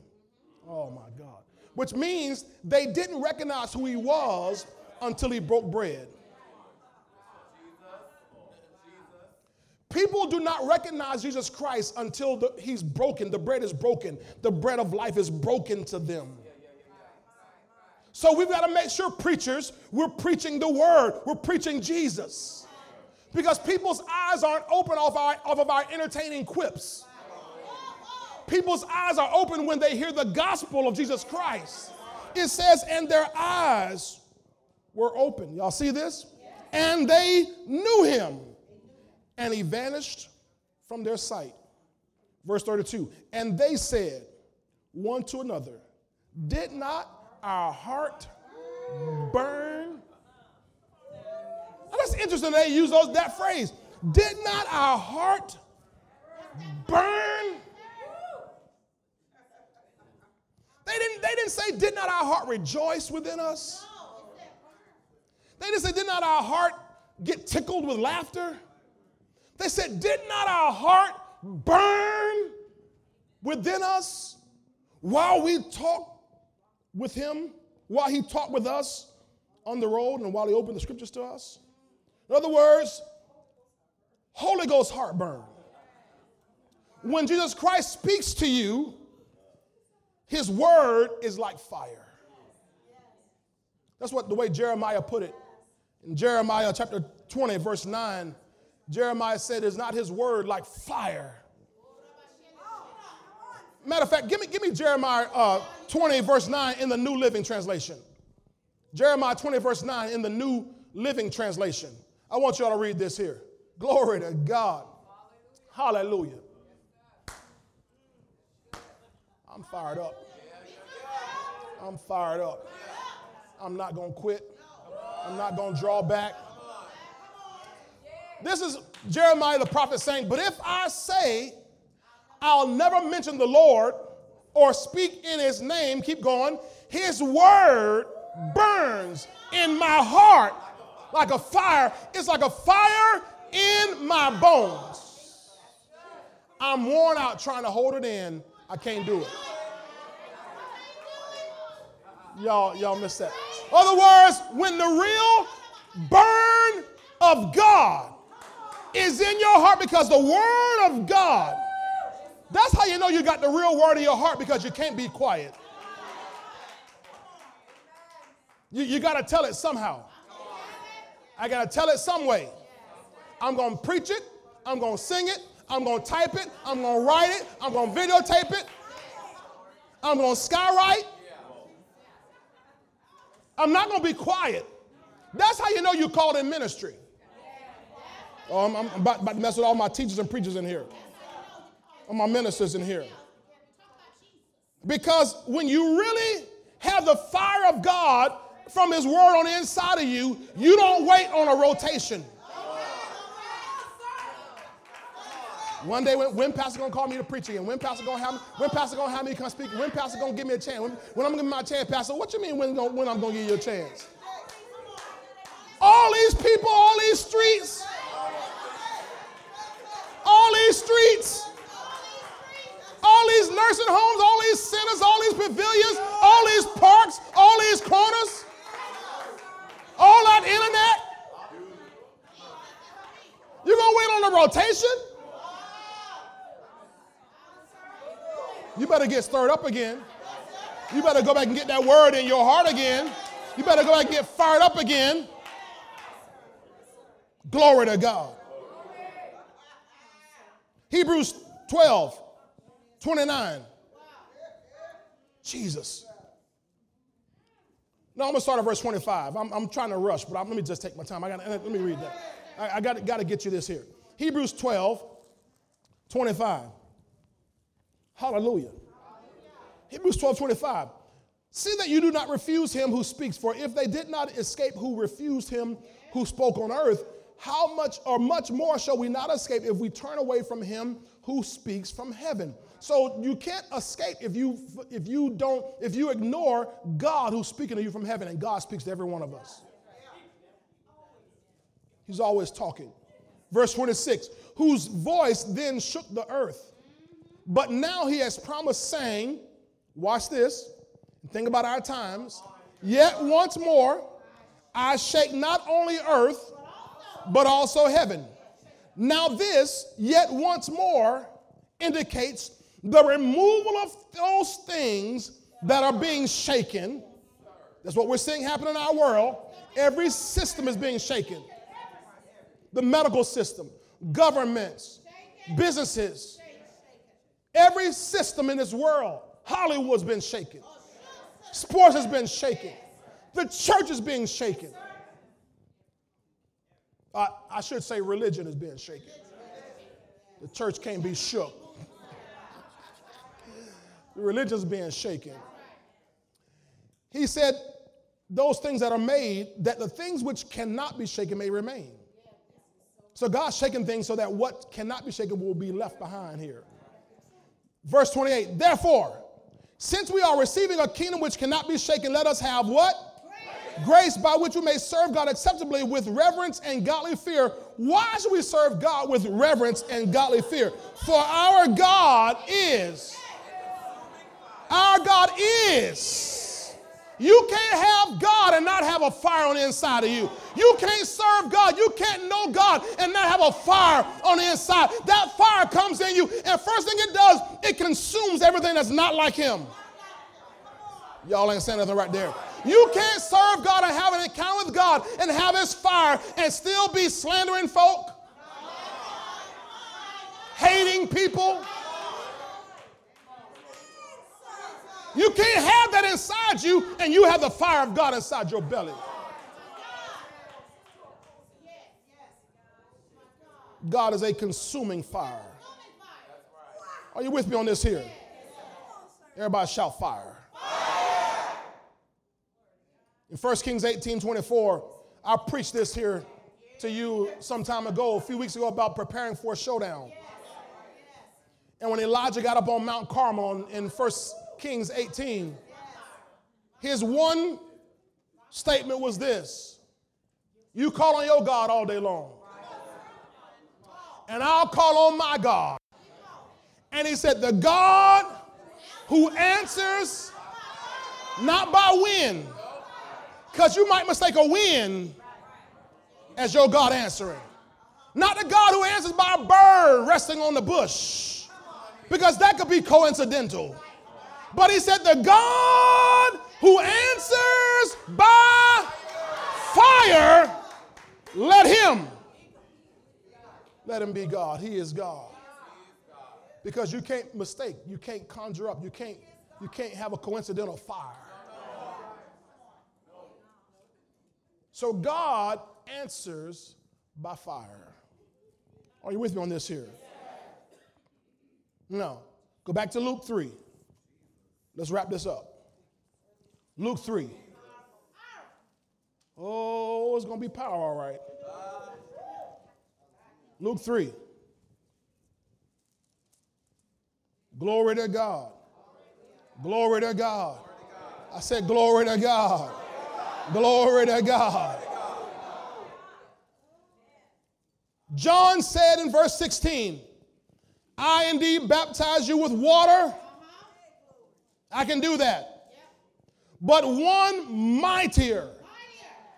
Oh my God. Which means they didn't recognize who he was until he broke bread. People do not recognize Jesus Christ until the, he's broken. The bread is broken. The bread of life is broken to them. So we've got to make sure, preachers, we're preaching the word, we're preaching Jesus because people's eyes aren't open off, our, off of our entertaining quips. People's eyes are open when they hear the gospel of Jesus Christ. It says, and their eyes were open. Y'all see this? And they knew him, and he vanished from their sight. Verse 32 And they said one to another, Did not our heart burn that's interesting they use those, that phrase. Did not our heart burn? They didn't, they didn't say, Did not our heart rejoice within us? They didn't say, Did not our heart get tickled with laughter? They said, Did not our heart burn within us while we talked with him, while he talked with us on the road, and while he opened the scriptures to us? In other words, Holy Ghost heartburn. When Jesus Christ speaks to you, his word is like fire. That's what the way Jeremiah put it. In Jeremiah chapter 20, verse 9, Jeremiah said, Is not his word like fire? Matter of fact, give me, give me Jeremiah uh, 20, verse 9 in the New Living Translation. Jeremiah 20, verse 9 in the New Living Translation. I want y'all to read this here. Glory to God. Hallelujah. I'm fired up. I'm fired up. I'm not going to quit. I'm not going to draw back. This is Jeremiah the prophet saying, But if I say, I'll never mention the Lord or speak in his name, keep going, his word burns in my heart like a fire. It's like a fire in my bones. I'm worn out trying to hold it in. I can't do it. Y'all, y'all missed that. Other words, when the real burn of God is in your heart because the word of God, that's how you know you got the real word in your heart because you can't be quiet. You, you got to tell it somehow. I got to tell it some way. I'm going to preach it. I'm going to sing it. I'm going to type it. I'm going to write it. I'm going to videotape it. I'm going to skywrite. I'm not going to be quiet. That's how you know you're called in ministry. Oh, I'm, I'm about, about, to mess with all my teachers and preachers in here, all my ministers in here. Because when you really have the fire of God from His Word on the inside of you, you don't wait on a rotation. One day when, when pastor gonna call me to preach again? When pastor gonna have me? When pastor gonna have me come speak? When pastor gonna give me a chance? When, when I'm gonna give my chance, pastor? What you mean when, when I'm gonna give you a chance? All these people, all these streets, all these streets, all these nursing homes, all these centers, all these pavilions, all these parks, all these corners, all that internet. You gonna wait on the rotation? You better get stirred up again. You better go back and get that word in your heart again. You better go back and get fired up again. Glory to God. Hebrews 12, 29. Jesus. Now I'm gonna start at verse 25. I'm, I'm trying to rush, but I'm, let me just take my time. I got let me read that. I, I got to get you this here. Hebrews 12, 25. Hallelujah. Hebrews 12, 25. See that you do not refuse him who speaks, for if they did not escape who refused him who spoke on earth, how much or much more shall we not escape if we turn away from him who speaks from heaven? So you can't escape if you if you don't if you ignore God who's speaking to you from heaven, and God speaks to every one of us. He's always talking. Verse 26, whose voice then shook the earth but now he has promised, saying, Watch this, think about our times. Yet once more, I shake not only earth, but also heaven. Now, this, yet once more, indicates the removal of those things that are being shaken. That's what we're seeing happen in our world. Every system is being shaken the medical system, governments, businesses Every system in this world, Hollywood's been shaken, sports has been shaken, the church is being shaken. Uh, I should say religion is being shaken. The church can't be shook. The religion's being shaken. He said, those things that are made, that the things which cannot be shaken may remain. So God's shaking things so that what cannot be shaken will be left behind here. Verse 28 Therefore, since we are receiving a kingdom which cannot be shaken, let us have what? Grace by which we may serve God acceptably with reverence and godly fear. Why should we serve God with reverence and godly fear? For our God is. Our God is. You can't have God and not have a fire on the inside of you. You can't serve God. You can't know God and not have a fire on the inside. That fire comes in you, and first thing it does, it consumes everything that's not like Him. Y'all ain't saying nothing right there. You can't serve God and have an encounter with God and have His fire and still be slandering folk, hating people. You can't have that inside you and you have the fire of God inside your belly. God is a consuming fire. Are you with me on this here? Everybody shout fire. In 1 Kings 18 24, I preached this here to you some time ago, a few weeks ago, about preparing for a showdown. And when Elijah got up on Mount Carmel in 1 Kings 18, his one statement was this You call on your God all day long, and I'll call on my God. And he said, The God who answers not by wind, because you might mistake a wind as your God answering. Not the God who answers by a bird resting on the bush, because that could be coincidental. But he said, The God who answers by fire, let him. Let him be God. He is God. Because you can't mistake, you can't conjure up, you can't, you can't have a coincidental fire. So God answers by fire. Are you with me on this here? No. Go back to Luke 3. Let's wrap this up. Luke 3. Oh, it's going to be power, all right. Luke 3. Glory to God. Glory to God. I said, Glory to God. Glory to God. John said in verse 16, I indeed baptize you with water. I can do that. But one mightier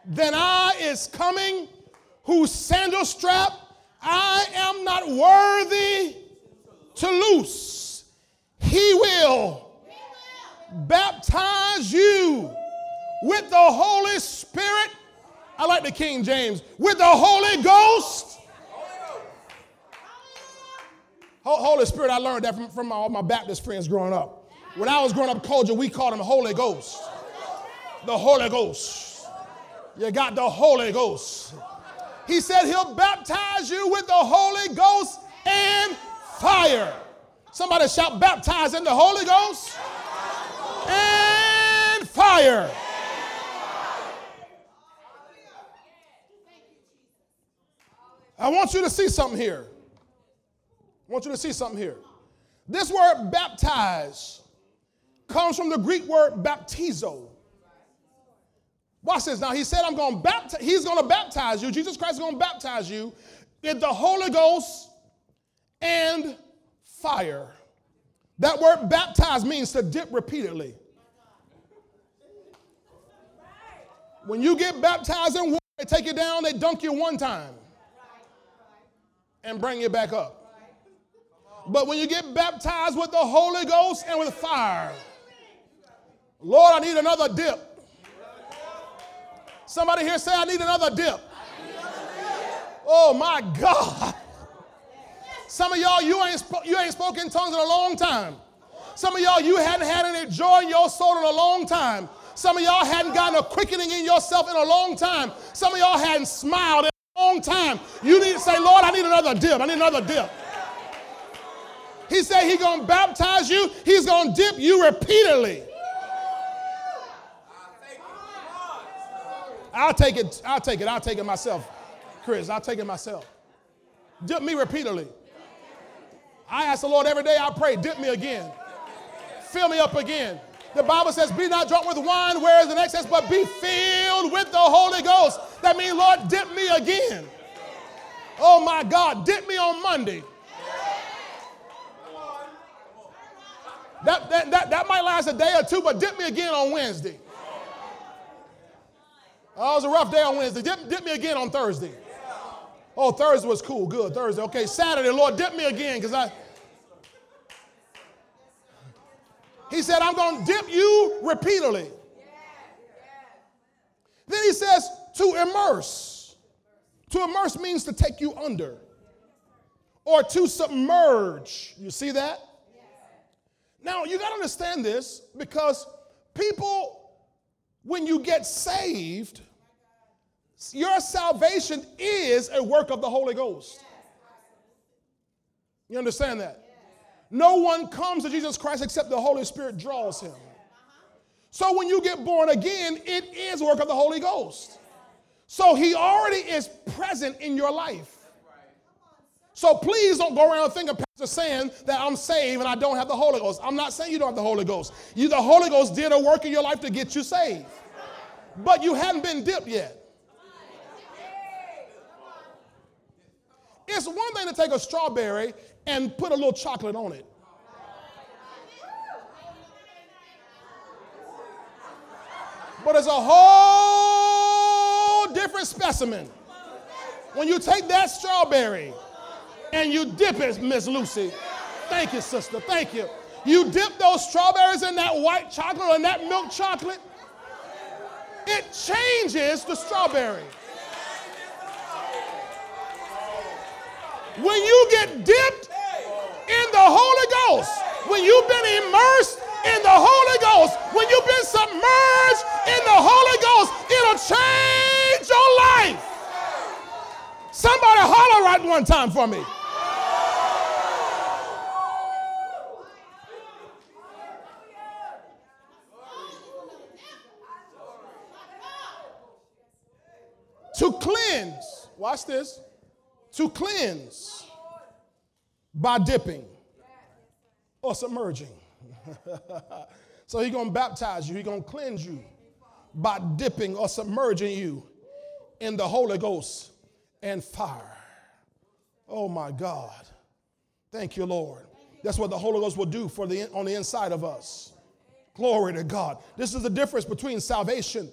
than I is coming, whose sandal strap I am not worthy to loose. He will baptize you with the Holy Spirit. I like the King James. With the Holy Ghost. Holy Spirit, I learned that from, from all my Baptist friends growing up. When I was growing up culture, we called him Holy Ghost. The Holy Ghost. You got the Holy Ghost. He said he'll baptize you with the Holy Ghost and fire. Somebody shout, baptize in the Holy Ghost and fire. I want you to see something here. I want you to see something here. This word baptize comes from the Greek word baptizo. Watch this. Now he said, I'm going to baptize, he's going to baptize you. Jesus Christ is going to baptize you in the Holy Ghost and fire. That word baptize means to dip repeatedly. When you get baptized in water, they take you down, they dunk you one time and bring you back up. But when you get baptized with the Holy Ghost and with fire, Lord, I need another dip. Somebody here say, I need another dip. Oh my God. Some of y'all, you ain't, you ain't spoken tongues in a long time. Some of y'all, you hadn't had any joy in your soul in a long time. Some of y'all hadn't gotten a quickening in yourself in a long time. Some of y'all hadn't smiled long time. You need to say, Lord, I need another dip. I need another dip. He said he's going to baptize you. He's going to dip you repeatedly. I'll take it. I'll take it. I'll take it myself. Chris, I'll take it myself. Dip me repeatedly. I ask the Lord every day, I pray, dip me again. Fill me up again. The Bible says, be not drunk with wine, where is an excess, but be filled with the Holy Ghost. That means, Lord, dip me again. Oh my God, dip me on Monday. That, that, that, that might last a day or two, but dip me again on Wednesday. Oh, it was a rough day on Wednesday. Dip, dip me again on Thursday. Oh, Thursday was cool. Good. Thursday. Okay. Saturday, Lord, dip me again because I. He said, I'm going to dip you repeatedly. Then he says, to immerse. To immerse means to take you under or to submerge. You see that? Now, you got to understand this because people, when you get saved, your salvation is a work of the Holy Ghost. You understand that? No one comes to Jesus Christ except the Holy Spirit draws him. So when you get born again, it is work of the Holy Ghost. So he already is present in your life. So please don't go around thinking, Pastor, saying that I'm saved and I don't have the Holy Ghost. I'm not saying you don't have the Holy Ghost. You, the Holy Ghost did a work in your life to get you saved, but you hadn't been dipped yet. It's one thing to take a strawberry and put a little chocolate on it. But it's a whole different specimen. When you take that strawberry and you dip it, Miss Lucy. Thank you, sister. Thank you. You dip those strawberries in that white chocolate or in that milk chocolate, it changes the strawberry. When you get dipped in the Holy Ghost, when you've been immersed in the Holy Ghost, when you've been submerged in the Holy Ghost, it'll change your life. Somebody holler right one time for me. To cleanse, watch this, to cleanse by dipping or submerging. so he's going to baptize you, he's going to cleanse you by dipping or submerging you in the Holy Ghost and fire. Oh my God. Thank you, Lord. That's what the Holy Ghost will do for the on the inside of us. Glory to God. This is the difference between salvation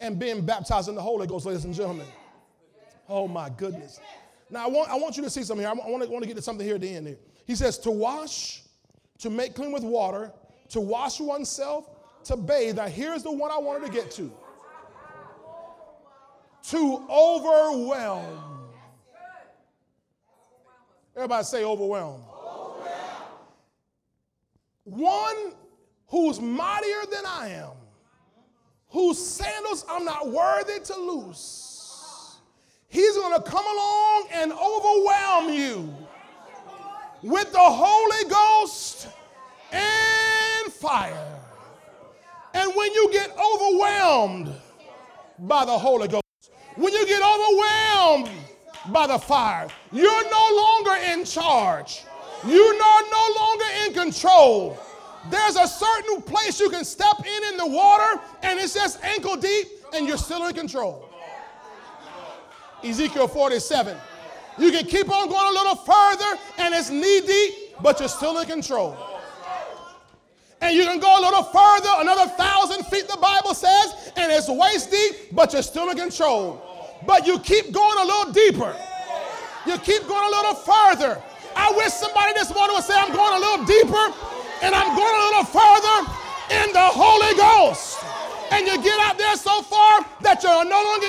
and being baptized in the Holy Ghost, ladies and gentlemen. Oh my goodness. Now I want, I want you to see something here. I want, to, want to get to something here at the end here. He says to wash, to make clean with water, to wash oneself, to bathe. Now here's the one I wanted to get to. To overwhelm. Everybody say overwhelm. overwhelm. One who's mightier than I am, whose sandals I'm not worthy to loose He's going to come along and overwhelm you with the Holy Ghost and fire. And when you get overwhelmed by the Holy Ghost, when you get overwhelmed by the fire, you're no longer in charge. You're no longer in control. There's a certain place you can step in in the water and it's just ankle deep and you're still in control. Ezekiel 47. You can keep on going a little further and it's knee deep, but you're still in control. And you can go a little further, another thousand feet, the Bible says, and it's waist deep, but you're still in control. But you keep going a little deeper. You keep going a little further. I wish somebody this morning would say, I'm going a little deeper and I'm going a little further in the Holy Ghost and you get out there so far that you're no longer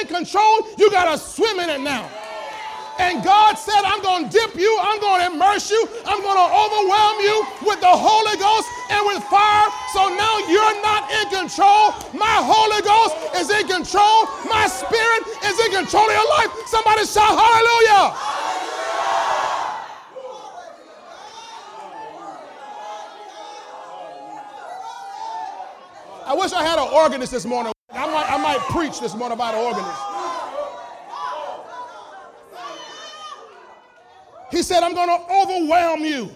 in, control, you got to swim in it now. And God said, I'm going to dip you, I'm going to immerse you, I'm going to overwhelm you with the Holy Ghost and with fire. So now you're not in control. My Holy Ghost is in control. My spirit is in control of your life. Somebody shout hallelujah. I wish I had an organist this morning. I might, I might preach this morning about an organist. He said, I'm going to overwhelm you.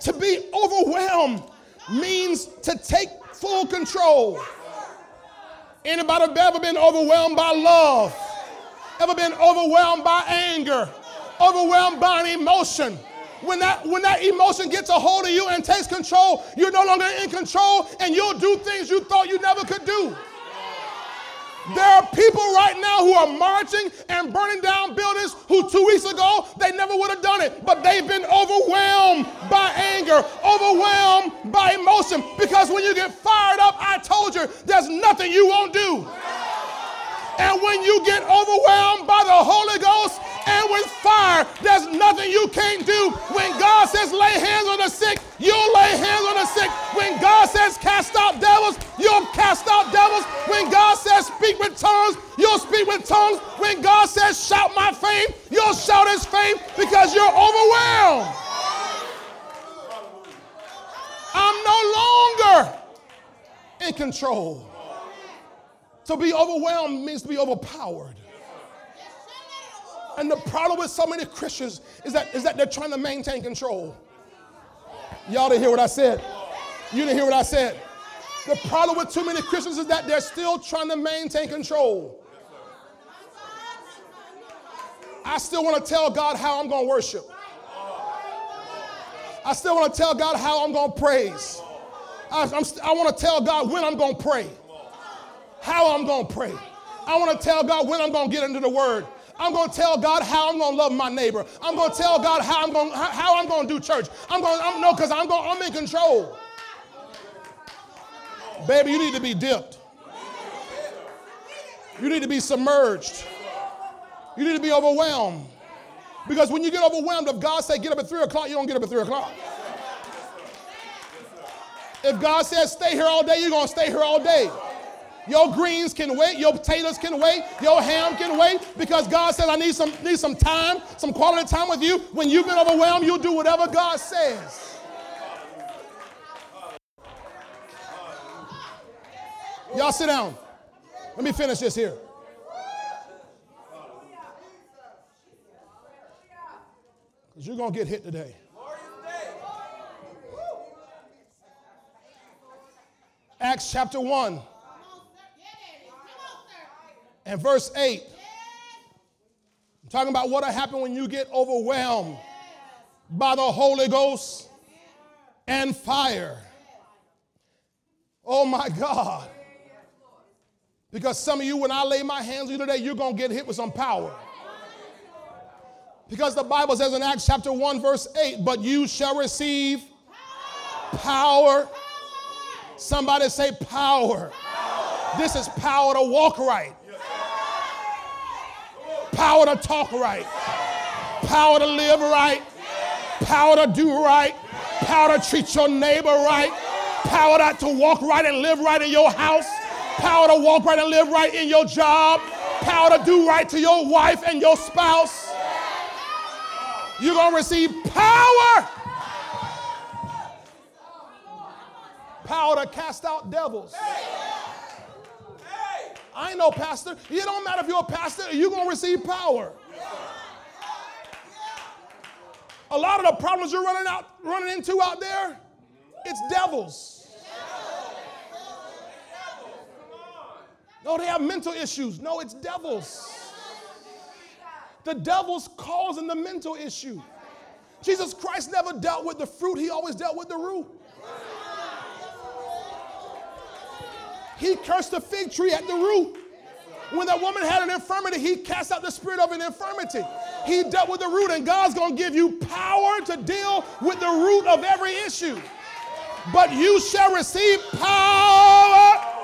To be overwhelmed means to take full control. Anybody ever been overwhelmed by love? Ever been overwhelmed by anger? Overwhelmed by an emotion? When that, when that emotion gets a hold of you and takes control, you're no longer in control and you'll do things you thought you never could do. There are people right now who are marching and burning down buildings who two weeks ago they never would have done it, but they've been overwhelmed by anger, overwhelmed by emotion. Because when you get fired up, I told you, there's nothing you won't do. And when you get overwhelmed by the Holy Ghost and with fire, there's nothing you can't do. When God says lay hands on the sick, you'll lay hands on the sick. When God says cast out devils, you'll cast out devils. When God says speak with tongues, you'll speak with tongues. When God says shout my fame, you'll shout his fame because you're overwhelmed. I'm no longer in control. To be overwhelmed means to be overpowered. And the problem with so many Christians is that, is that they're trying to maintain control. Y'all didn't hear what I said. You didn't hear what I said. The problem with too many Christians is that they're still trying to maintain control. I still want to tell God how I'm going to worship. I still want to tell God how I'm going to praise. I, I want to tell God when I'm going to pray how I'm going to pray. I want to tell God when I'm going to get into the word. I'm going to tell God how I'm going to love my neighbor. I'm going to tell God how I'm going how I'm going to do church. I'm going I'm, no cuz I'm gonna I'm in control. Baby, you need to be dipped. You need to be submerged. You need to be overwhelmed. Because when you get overwhelmed, if God say get up at 3 o'clock, you don't get up at 3 o'clock. If God says stay here all day, you're to stay here all day. Your greens can wait, your potatoes can wait, your ham can wait because God said, I need some, need some time, some quality time with you. When you've been overwhelmed, you'll do whatever God says. Y'all sit down. Let me finish this here. Because you're going to get hit today. Acts chapter 1 and verse 8. I'm talking about what will happen when you get overwhelmed by the Holy Ghost and fire. Oh my God. Because some of you, when I lay my hands on you today, you're going to get hit with some power. Because the Bible says in Acts chapter 1, verse 8, but you shall receive power. Somebody say power. This is power to walk right power to talk right, power to live right, power to do right, power to treat your neighbor right, power to walk right and live right in your house, power to walk right and live right in your job, power to do right to your wife and your spouse. You're going to receive power. Power to cast out devils. I ain't no pastor. It don't matter if you're a pastor, you're going to receive power. A lot of the problems you're running out, running into out there, it's devils. No, they have mental issues. No, it's devils. The devil's causing the mental issue. Jesus Christ never dealt with the fruit, he always dealt with the root. He cursed the fig tree at the root. When that woman had an infirmity, he cast out the spirit of an infirmity. He dealt with the root, and God's going to give you power to deal with the root of every issue. But you shall receive power.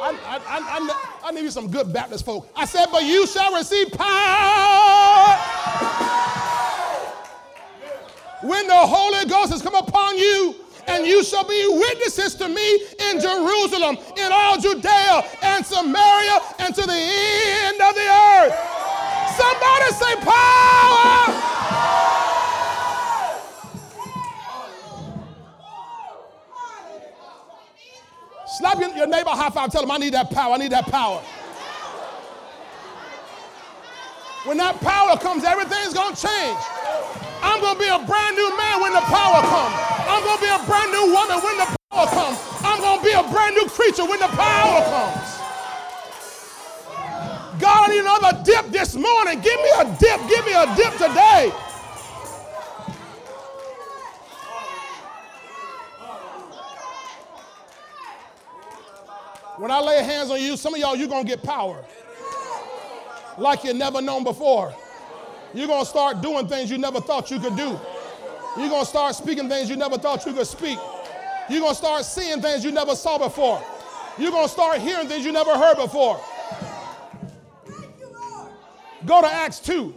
I, I, I, I, need you some good Baptist folk. I said, but you shall receive power when the Holy Ghost has come upon you, and you shall be witnesses to me in Jerusalem, in all Judea and Samaria, and to the end of the earth. Somebody say power. Slap your, neighbor high five. Tell him, I need that power. I need that power. When that power comes, everything's going to change. I'm going to be a brand new man when the power comes. I'm going to be a brand new woman when the power comes. I'm going to be a brand new creature when the power comes. God, I need another dip this morning. Give me a dip. Give me a dip today. When I lay hands on you, some of y'all, you're going to get power like you never known before. You're going to start doing things you never thought you could do. You're going to start speaking things you never thought you could speak. You're going to start seeing things you never saw before. You're going to start hearing things you never heard before. Go to Acts 2.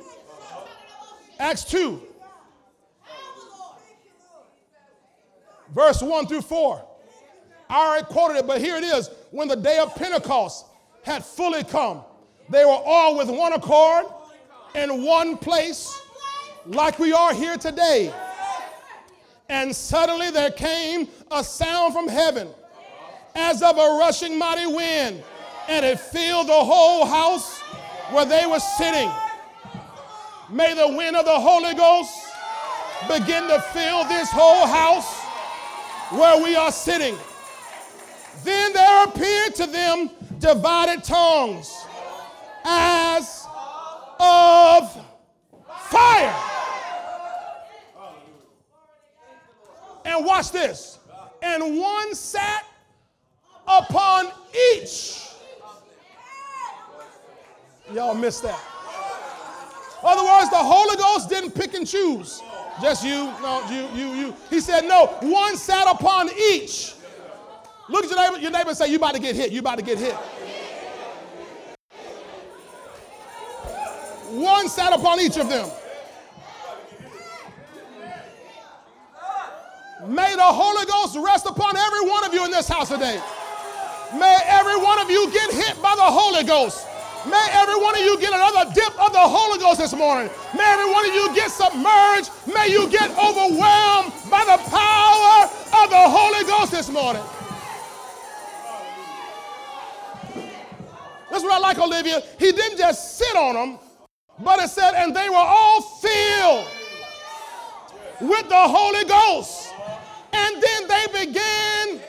Acts 2. Verse 1 through 4. I already quoted it, but here it is. When the day of Pentecost had fully come, they were all with one accord in one place, like we are here today. And suddenly there came a sound from heaven as of a rushing mighty wind, and it filled the whole house where they were sitting. May the wind of the Holy Ghost begin to fill this whole house where we are sitting. Then there appeared to them divided tongues as of fire. And watch this. And one sat upon each. Y'all missed that. In other words, the Holy Ghost didn't pick and choose. Just you, no, you, you, you. He said, no, one sat upon each. Look at your neighbor, your neighbor and say, You about to get hit. You about to get hit. One sat upon each of them. May the Holy Ghost rest upon every one of you in this house today. May every one of you get hit by the Holy Ghost. May every one of you get another dip of the Holy Ghost this morning. May every one of you get submerged. May you get overwhelmed by the power of the Holy Ghost this morning. That's what I like, Olivia. He didn't just sit on them, but it said, and they were all filled with the Holy Ghost. And then they began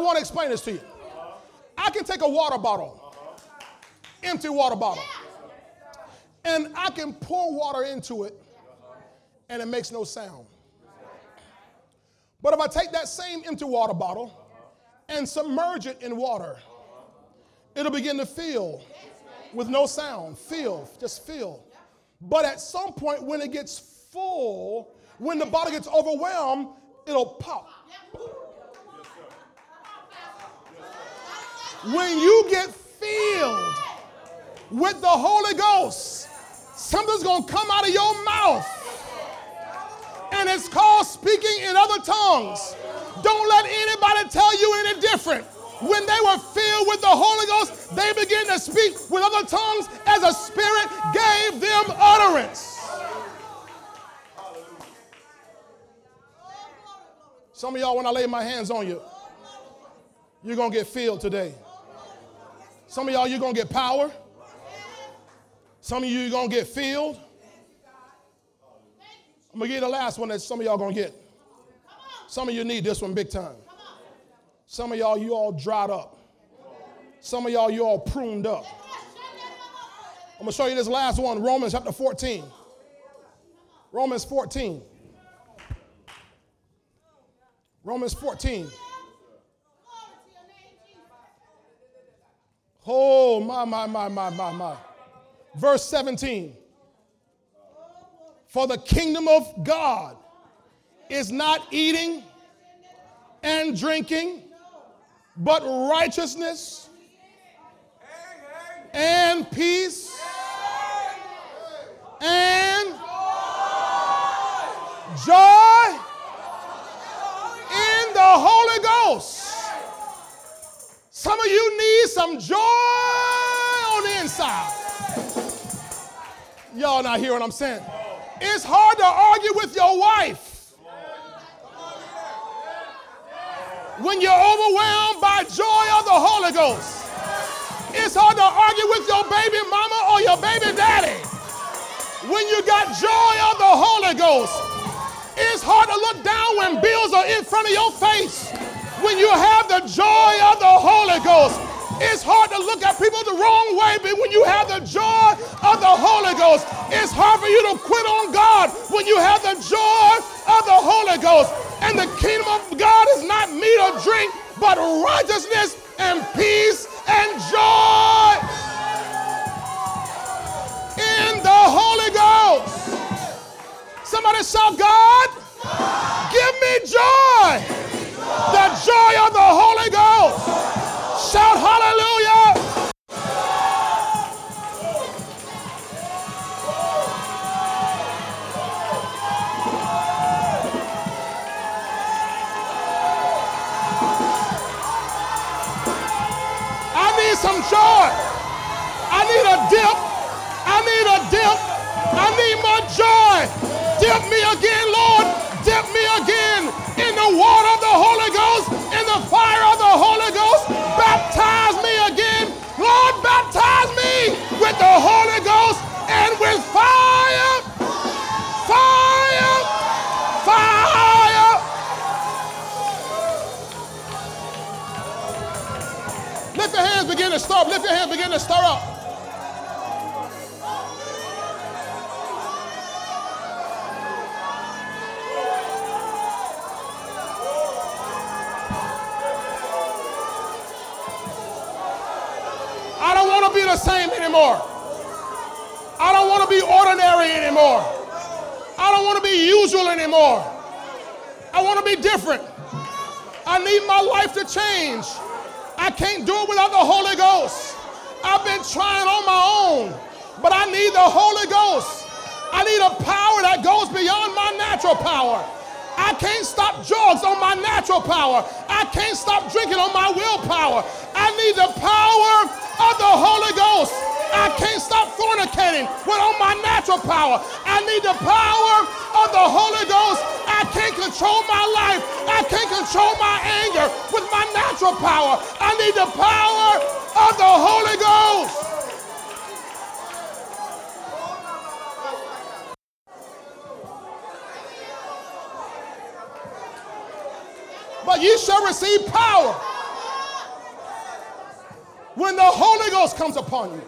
I want to explain this to you. I can take a water bottle, empty water bottle, and I can pour water into it, and it makes no sound. But if I take that same empty water bottle and submerge it in water, it'll begin to fill with no sound. Fill, just fill. But at some point, when it gets full, when the bottle gets overwhelmed, it'll pop. When you get filled with the Holy Ghost, something's going to come out of your mouth. And it's called speaking in other tongues. Don't let anybody tell you any different. When they were filled with the Holy Ghost, they began to speak with other tongues as the Spirit gave them utterance. Some of y'all, when I lay my hands on you, you're going to get filled today. Some of y'all, you're going to get power. Some of you, you're going to get filled. I'm going to give you the last one that some of y'all going to get. Some of you need this one big time. Some of y'all, you all dried up. Some of y'all, you all pruned up. I'm going to show you this last one, Romans chapter 14. Romans 14. Romans 14. Oh, my, my, my, my, my, my. Verse 17. For the kingdom of God is not eating and drinking but righteousness and peace and joy in the Holy Ghost. Some of you need some joy on the inside. Y'all not hear what I'm saying? It's hard to argue with your wife when you're overwhelmed by joy of the Holy Ghost. It's hard to argue with your baby mama or your baby daddy when you got joy of the Holy Ghost. It's hard to look down when bills are in front of your face when you have the joy of the Holy Ghost. It's hard to look at people the wrong way, but when you have the joy of the Holy Ghost, it's hard for you to quit on God when you have the joy of the Holy Ghost. And the kingdom of God is not meat or drink, but righteousness and peace and joy in the Holy Ghost. Somebody shout, God, give me joy. The joy of the Holy Ghost. Shout hallelujah. I need some joy. I need a dip. I need a dip. I need my joy. Dip me again, with the Holy Ghost and with fire. Fire. Fire. Lift your hands, begin to stir. Lift your hands, begin to stir up. Want to be the same anymore. I don't want to be ordinary anymore. I don't want to be usual anymore. I want to be different. I need my life to change. I can't do it without the Holy Ghost. I've been trying on my own, but I need the Holy Ghost. I need a power that goes beyond my natural power. I can't stop drugs on my natural power. I can't stop drinking on my willpower. I need the power of the Holy Ghost. I can't stop fornicating with on my natural power. I need the power of the Holy Ghost. I can't control my life. I can't control my anger with my natural power. I need the power of the Holy Ghost. But ye shall receive power when the Holy Ghost comes upon you.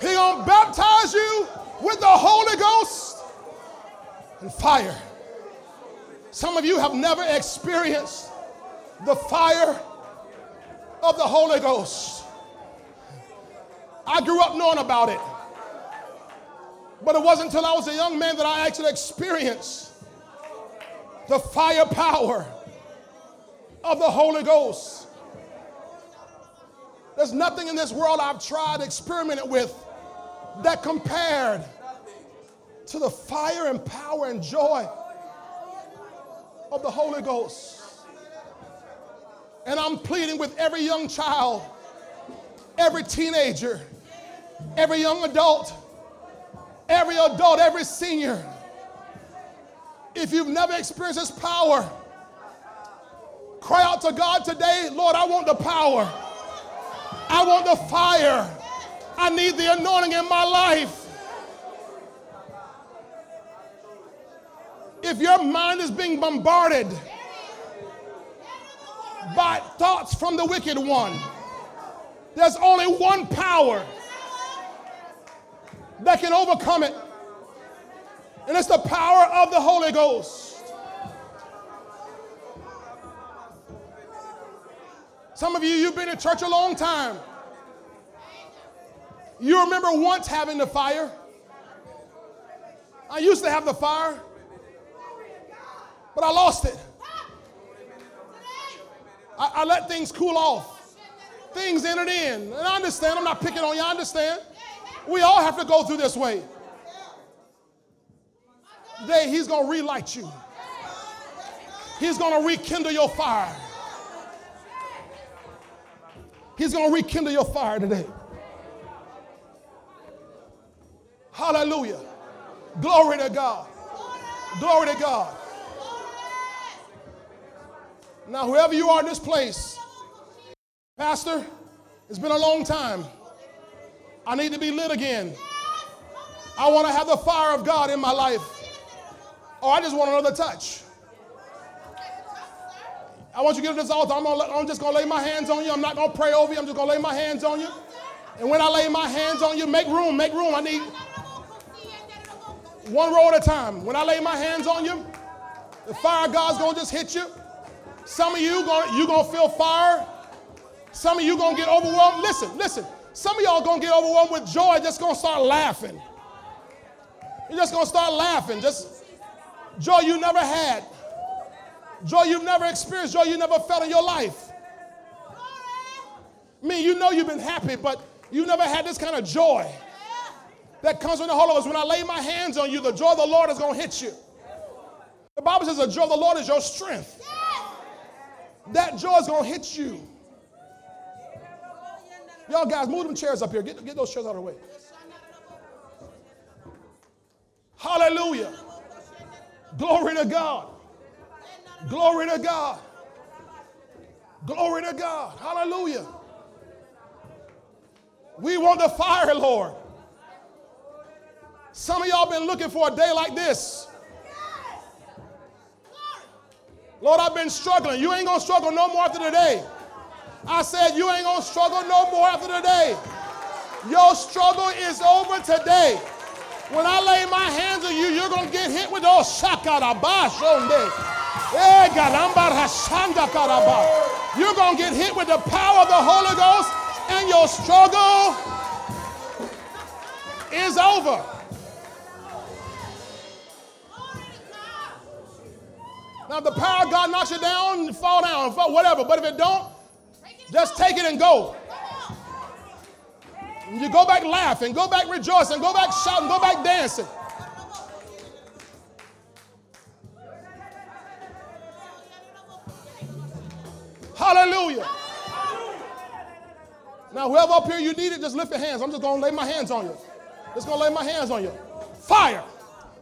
He gonna baptize you with the Holy Ghost and fire. Some of you have never experienced the fire of the Holy Ghost. I grew up knowing about it. But it wasn't until I was a young man that I actually experienced the fire power of the Holy Ghost. There's nothing in this world I've tried, experimented with that compared to the fire and power and joy of the Holy Ghost. And I'm pleading with every young child, every teenager, every young adult, every adult, every senior. If you've never experienced His power, cry out to God today Lord, I want the power. I want the fire. I need the anointing in my life. If your mind is being bombarded by thoughts from the wicked one, there's only one power that can overcome it, and it's the power of the Holy Ghost. Some of you, you've been in church a long time. You remember once having the fire. I used to have the fire, but I lost it. I, I let things cool off. Things entered in. And I understand. I'm not picking on you. I understand. We all have to go through this way. Today, he's going to relight you. He's going to rekindle your fire. He's going to rekindle your fire today. Hallelujah. Glory to God. Glory to God. Now, whoever you are in this place, Pastor, it's been a long time. I need to be lit again. I want to have the fire of God in my life. Or I just want another touch. I want you to get to this altar. I'm, gonna, I'm just going to lay my hands on you. I'm not going to pray over you. I'm just going to lay my hands on you. And when I lay my hands on you, make room, make room. I need one row at a time. When I lay my hands on you, the fire of God's going to just hit you. Some of you gonna, you going to feel fire. Some of you going to get overwhelmed. Listen, listen. Some of y'all to get overwhelmed with joy, just to start laughing. You're just to start laughing. Just joy you never had. Joy you've never experienced, joy you never felt in your life. I mean, you know you've been happy, but you never had this kind of joy that comes from the Holy Ghost. When I lay my hands on you, the joy of the Lord is to hit you. The Bible says the joy of the Lord is your strength. That joy is to hit you. Y'all guys, move them chairs up here. Get, get those chairs out of the way. Hallelujah. Glory to God. Glory to God. Glory to God. Hallelujah. We want the fire, Lord. Some of y'all been looking for a day like this. Lord, I've been struggling. You ain't gonna struggle no more after today. I said, You ain't gonna struggle no more after today. Your struggle is over today. When I lay my hands on you, you're gonna get hit with those shakarabashonde. Eh, you're to get hit with the power of the Holy Ghost, and your struggle is over. Now, the power of God knocks you down, fall down, fall, whatever. But if it don't, just take it and go. You go back laughing, go back rejoicing, go back shouting, go back dancing. Hallelujah. Now, whoever up here you need it, just lift your hands. I'm just going to lay my hands on you. Just going to lay my hands on you. Fire,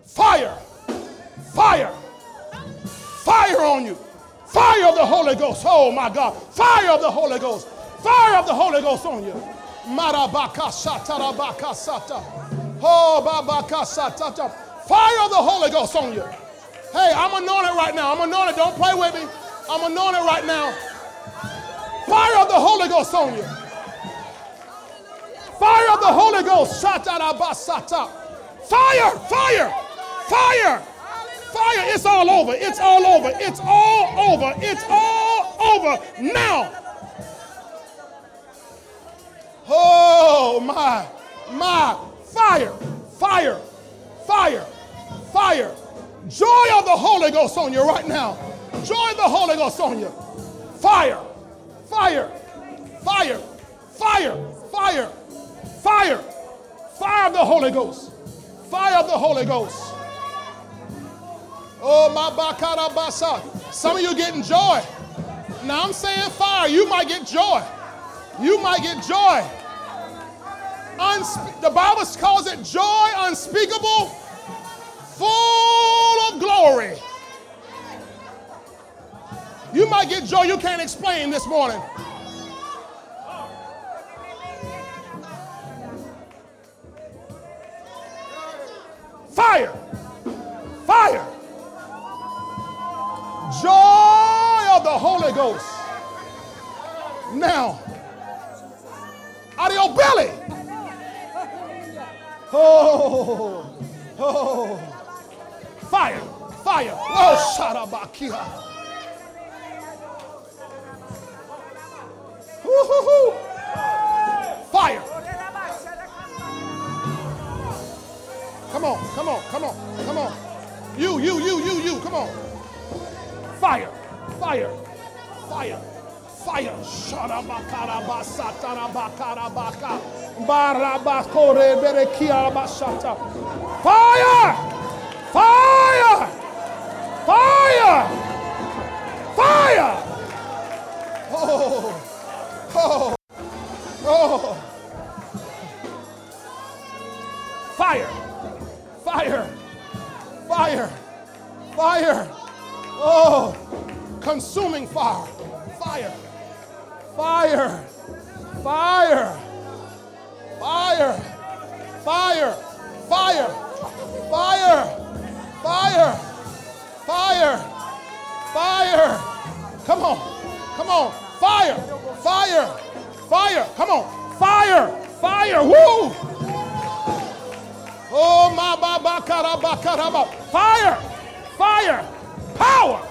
fire, fire, fire on you. Fire of the Holy Ghost. Oh my God. Fire of the Holy Ghost. Fire of the Holy Ghost on you. Oh, Fire of the Holy Ghost on you. Hey, I'm anointed right now. I'm anointed. Don't play with me. I'm anointed right now. Fire of the Holy Ghost on you. Fire of the Holy Ghost. Fire, fire, fire, fire. It's all over. It's all over. It's all over. It's all over now. Oh, my, my. Fire, fire, fire, fire. Joy of the Holy Ghost on you right now. Joy of the Holy Ghost on you. Fire. Fire, fire, fire, fire, fire, fire of the Holy Ghost, fire of the Holy Ghost. Oh, my bakara basa. Some of you getting joy. Now I'm saying fire. You might get joy. You might get joy. Unspe- the Bible calls it joy unspeakable, full of glory. You might get joy you can't explain this morning. Fire! Fire! Joy of the Holy Ghost. Now, out of your belly. Oh, oh, fire, fire. Oh, shadabakia. Woo-hoo-hoo. Fire. Come on, come on, come on, come on. You, you, you, you, you, come on. Fire, fire, fire, Fire. Sharabakarabasatarabakarabaka. Barabakoreberekiarabashata. Fire! Fire! Fire! Fire! Oh, oh, oh. Fire! Fire! Fire! Fire! Oh, consuming fire! Fire! Fire! Fire! Fire! Fire! Fire! Fire! Fire! Fire! Fire! Come on! Come on! Fire! Fire! Fire! Come on! Fire! Fire! Woo! Oh my ba ba karaba karaba. Fire! Fire! Power!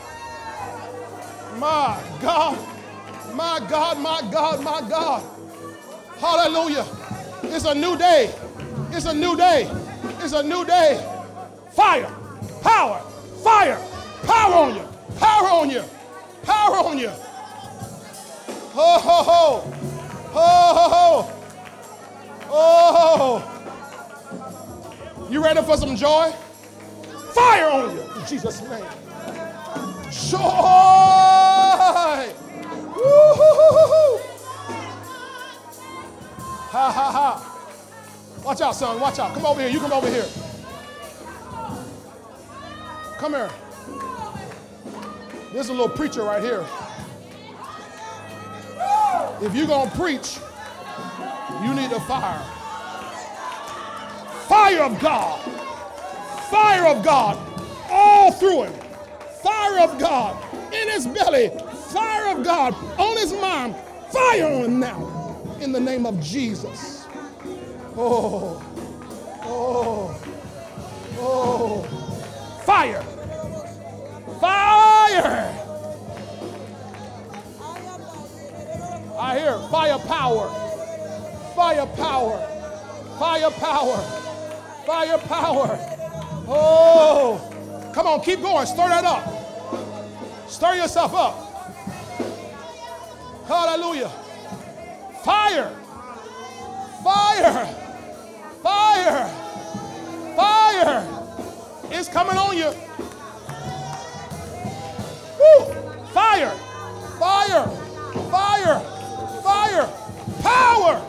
My God! My God, my God, my God. Hallelujah. It's a new day. It's a new day. It's a new day. Fire, power, fire, power on you, power on you, power on you. Ho, ho, ho. Ho, ho, ho. Oh. You ready for some joy? Fire on you in Jesus' name. Joy. Woo-hoo-hoo-hoo. Ha ha ha. Watch out, son. Watch out. Come over here. You come over here. Come here. There's a little preacher right here. If you're going to preach, you need a fire. Fire of God. Fire of God all through him. Fire of God in his belly. Fire of God on his mind. Fire on now in the name of Jesus. Oh, oh, oh. Fire. Fire. I hear fire power. Fire power. Fire power. Fire power. Oh, come on, keep going. Stir that up. Stir yourself up. Hallelujah. Fire. Fire. Fire. Fire. It's coming on you. Woo. Fire. Fire. Fire. Fire. Power.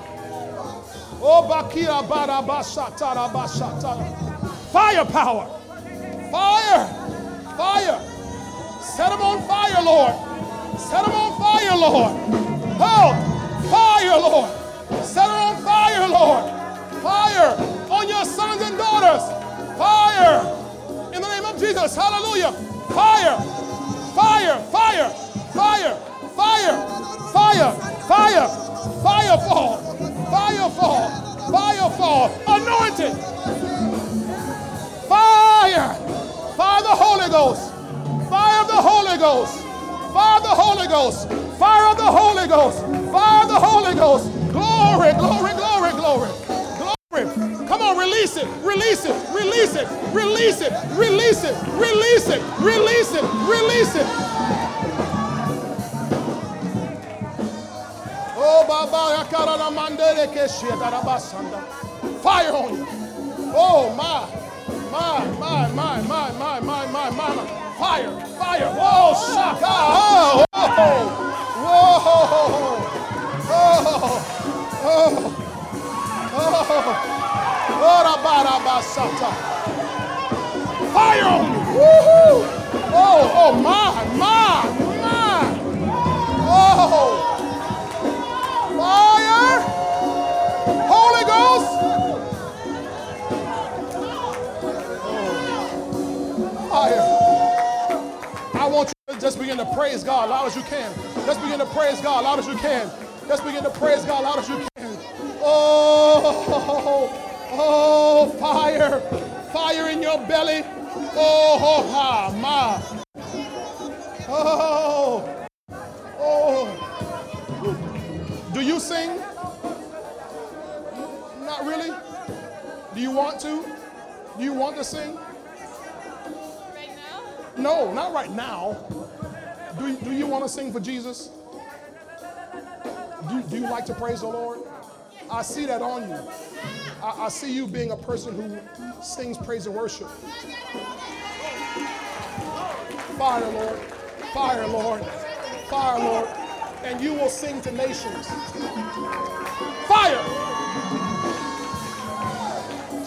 Oh, Bakira Bara Bashatara Bashatara. Fire! Fire! Set them on fire, Lord. Set them on fire, Lord. Oh, fire, Lord. Set them on fire, Lord. Fire on your sons and daughters. Fire in the name of Jesus. Hallelujah. Fire, fire, fire, fire, fire, fire, fire, firefall, firefall, firefall, anointed. Fire. Fire the Holy Ghost. Fire the Holy Ghost. Fire the Holy Ghost. Fire the Holy Ghost. Fire the Holy Ghost. Glory, glory, glory, glory. Glory. Come on, release it. Release it. Release it. Release it. Release it. Release it. Release it. Release it. Oh, Baba. Fire on you. Oh, my, my, my, my, my, my, my, my, my. Fire, fire. Whoa, shaka. Oh, whoa, whoa, oh. oh, oh, oh. Fire on you. Woohoo. Oh, oh, my, my, my. Oh. Just begin to praise God loud as you can. Just begin to praise God loud as you can. Just begin to praise God loud as you can. Oh, oh, fire. Fire in your belly. Oh, ho, ha, ma. Oh, oh. Do you sing? Not really? Do you want to? Do you want to sing? Right now? No, not right now. Do, do you want to sing for Jesus? Do, do you like to praise the Lord? I see that on you. I, I see you being a person who sings praise and worship. Fire, Lord. Fire, Lord. Fire, Lord. And you will sing to nations. Fire!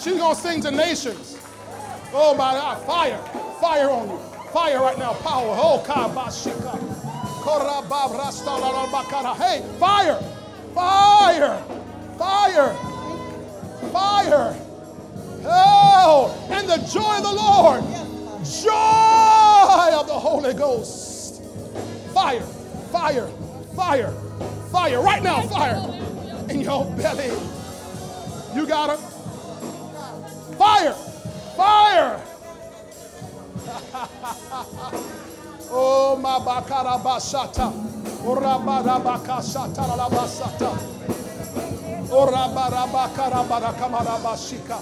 She's going to sing to nations. Oh my God, fire. Fire on you. Fire right now. Power. Oh, kabashika. Hey, fire. Fire. Fire. Fire. Oh, and the joy of the Lord. Joy of the Holy Ghost. Fire. Fire. Fire. Fire. Right now, fire. In your belly. You got it. Fire! Fire! oh, Mabakarabasata. Orabarabakasata Rabasata. Orabarabakarabarakamarabashika.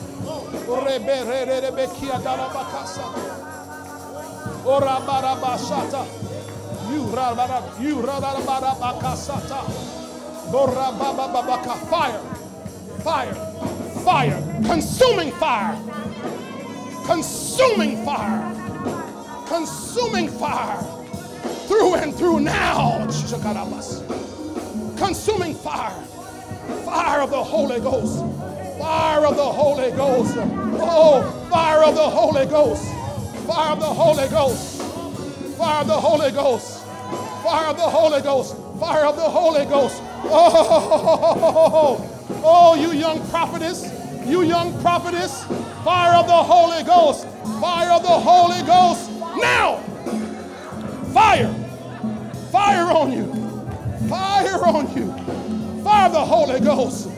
Reberebekia Darabakasa. Orabarabasata. You Rabarab, you Rabarabakasata. Fire, fire, fire, consuming fire, consuming fire. Consuming fire! Through and through now! Consuming fire! Fire of the Holy Ghost! Fire of the Holy Ghost! Oh, fire of the Holy Ghost! Fire of the Holy Ghost! Fire of the Holy Ghost! Fire of the Holy Ghost! Fire of the Holy Ghost! Oh, oh, you young prophetess, you young prophetess, fire of the Holy Ghost, fire of the Holy Ghost, now! Fire! Fire on you! Fire on you! Fire of the Holy Ghost!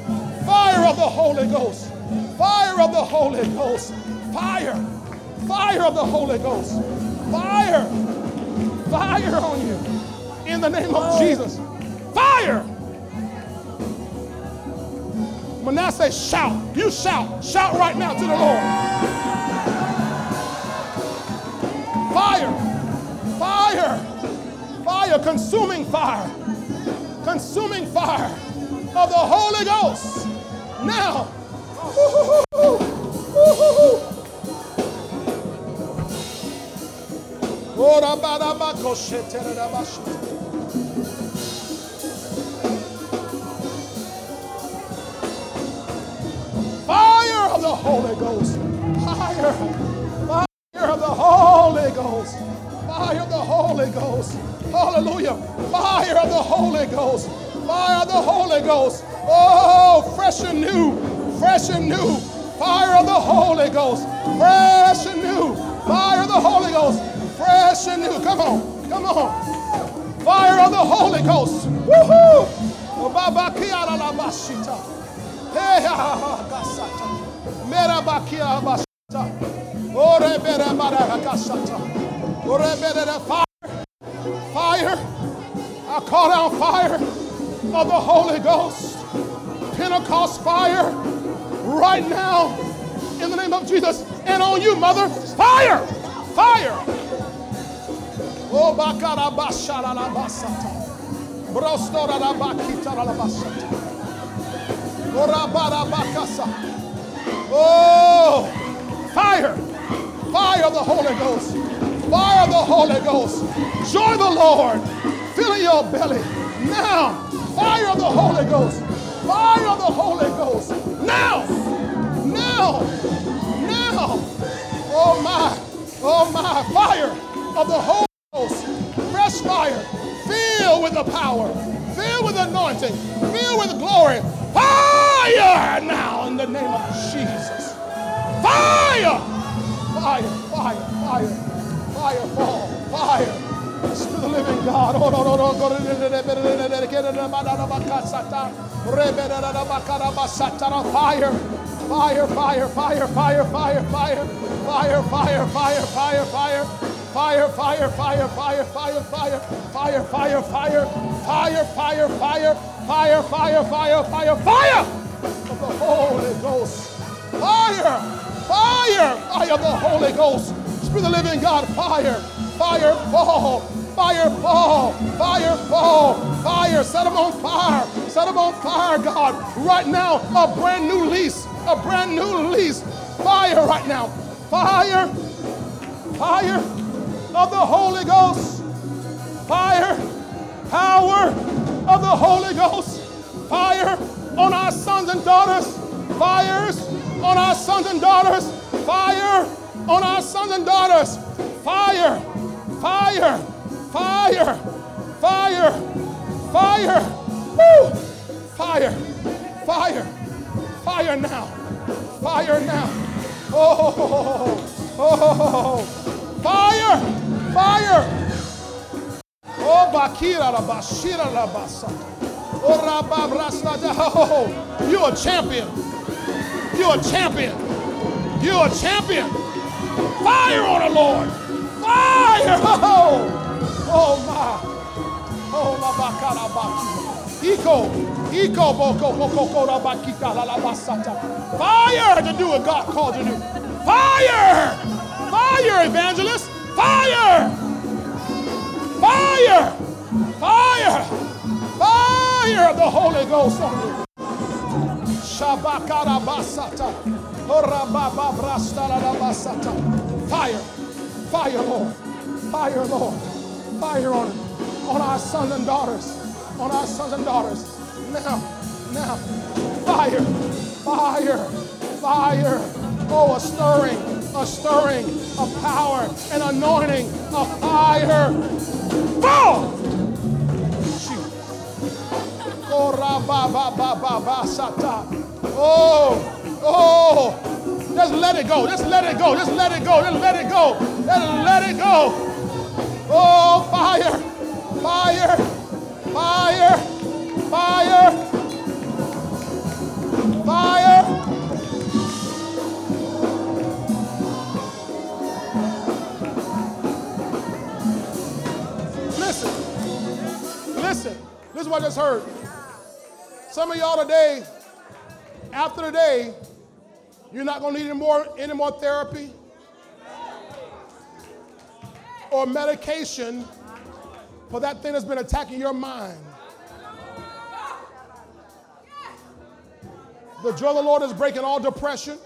Fire of the Holy Ghost! Fire of the Holy Ghost! Fire! Fire of the Holy Ghost! Fire! Fire on you! In the name of Jesus! Fire! Manasseh, shout. You shout. Shout right now to the Lord. Fire. Fire. Consuming fire. Consuming fire of the Holy Ghost. Now. Fire of the Holy Ghost. Fire. Fire of the Holy Ghost. Fire Holy Ghost. Hallelujah. Fire of the Holy Ghost. Fire of the Holy Ghost. Oh, fresh and new. Fresh and new. Fire of the Holy Ghost. Fresh and new. Fire of the Holy Ghost. Fresh and new. Come on. Come on. Fire of the Holy Ghost. Woohoo. Merabakia. Fire. I call down fire of the Holy Ghost. Pentecost fire right now in the name of Jesus. And on you, mother, fire. Fire. Oh. Oh, fire, fire of the Holy Ghost, fire of the Holy Ghost. Joy the Lord, fill your belly. Now, fire of the Holy Ghost, fire of the Holy Ghost. Now, now, now. Oh my, oh my, fire of the Holy Ghost, fresh fire, Fill with the power, Fill with anointing, Fill with glory. Fire now in the name of Jesus. Fire! Fire, fire, fire, fire, fall, fire. Spirit of the living God. Oh, no, no, no. Go to Fire, fire, fire, fire, fire, fire, fire, fire, fire, fire, fire, fire. Fire, fire, fire, fire, fire, fire, fire, fire, fire, fire, fire, fire, fire, fire, fire, fire, fire of the Holy Ghost. Fire, fire, fire of the Holy Ghost. Spirit of the living God, fire, fire, fall, Fire fall, fire fall, fire. Set them on fire, set them on fire, God. Right now, a brand new lease, a brand new lease. Fire right now, fire, fire of the Holy Ghost, fire, power of the Holy Ghost, fire on our sons and daughters, fires on our sons and daughters, fire on our sons and daughters, fire, fire, fire, fire, fire, Woo! fire, fire, fire now, fire now. Oh, oh, oh, fire, fire. Oh, Bakira la Bashira la Basa. Oh, Rababrasta. Oh, you're a champion. You're a champion. You're a champion. Fire on the Lord. Fire. Oh, oh my. Oh, la bakara. Iko. Iko boko boko kora bakika la la basata. Fire to do what God called you to do. Fire. Fire, evangelist. Fire. Fire! Fire! Fire of the Holy Ghost on you. Shabakarabasata. Orabababrastarabasata. Fire. Fire, Lord. Fire, Lord. Fire on on our sons and daughters. On our sons and daughters. Now, now. Fire. Fire. Fire. Oh, a stirring, a stirring, a power, an anointing, a fire. Fall! Oh, oh. Just let it go. Just let it go. Just let it go. Just let it go. Just let it go. Oh, fire, fire, fire, fire, fire. Listen, listen. This is what I just heard. Some of y'all today, after today, you're not going to need any more, any more therapy or medication for that thing that's been attacking your mind. The joy of the Lord is breaking all depression,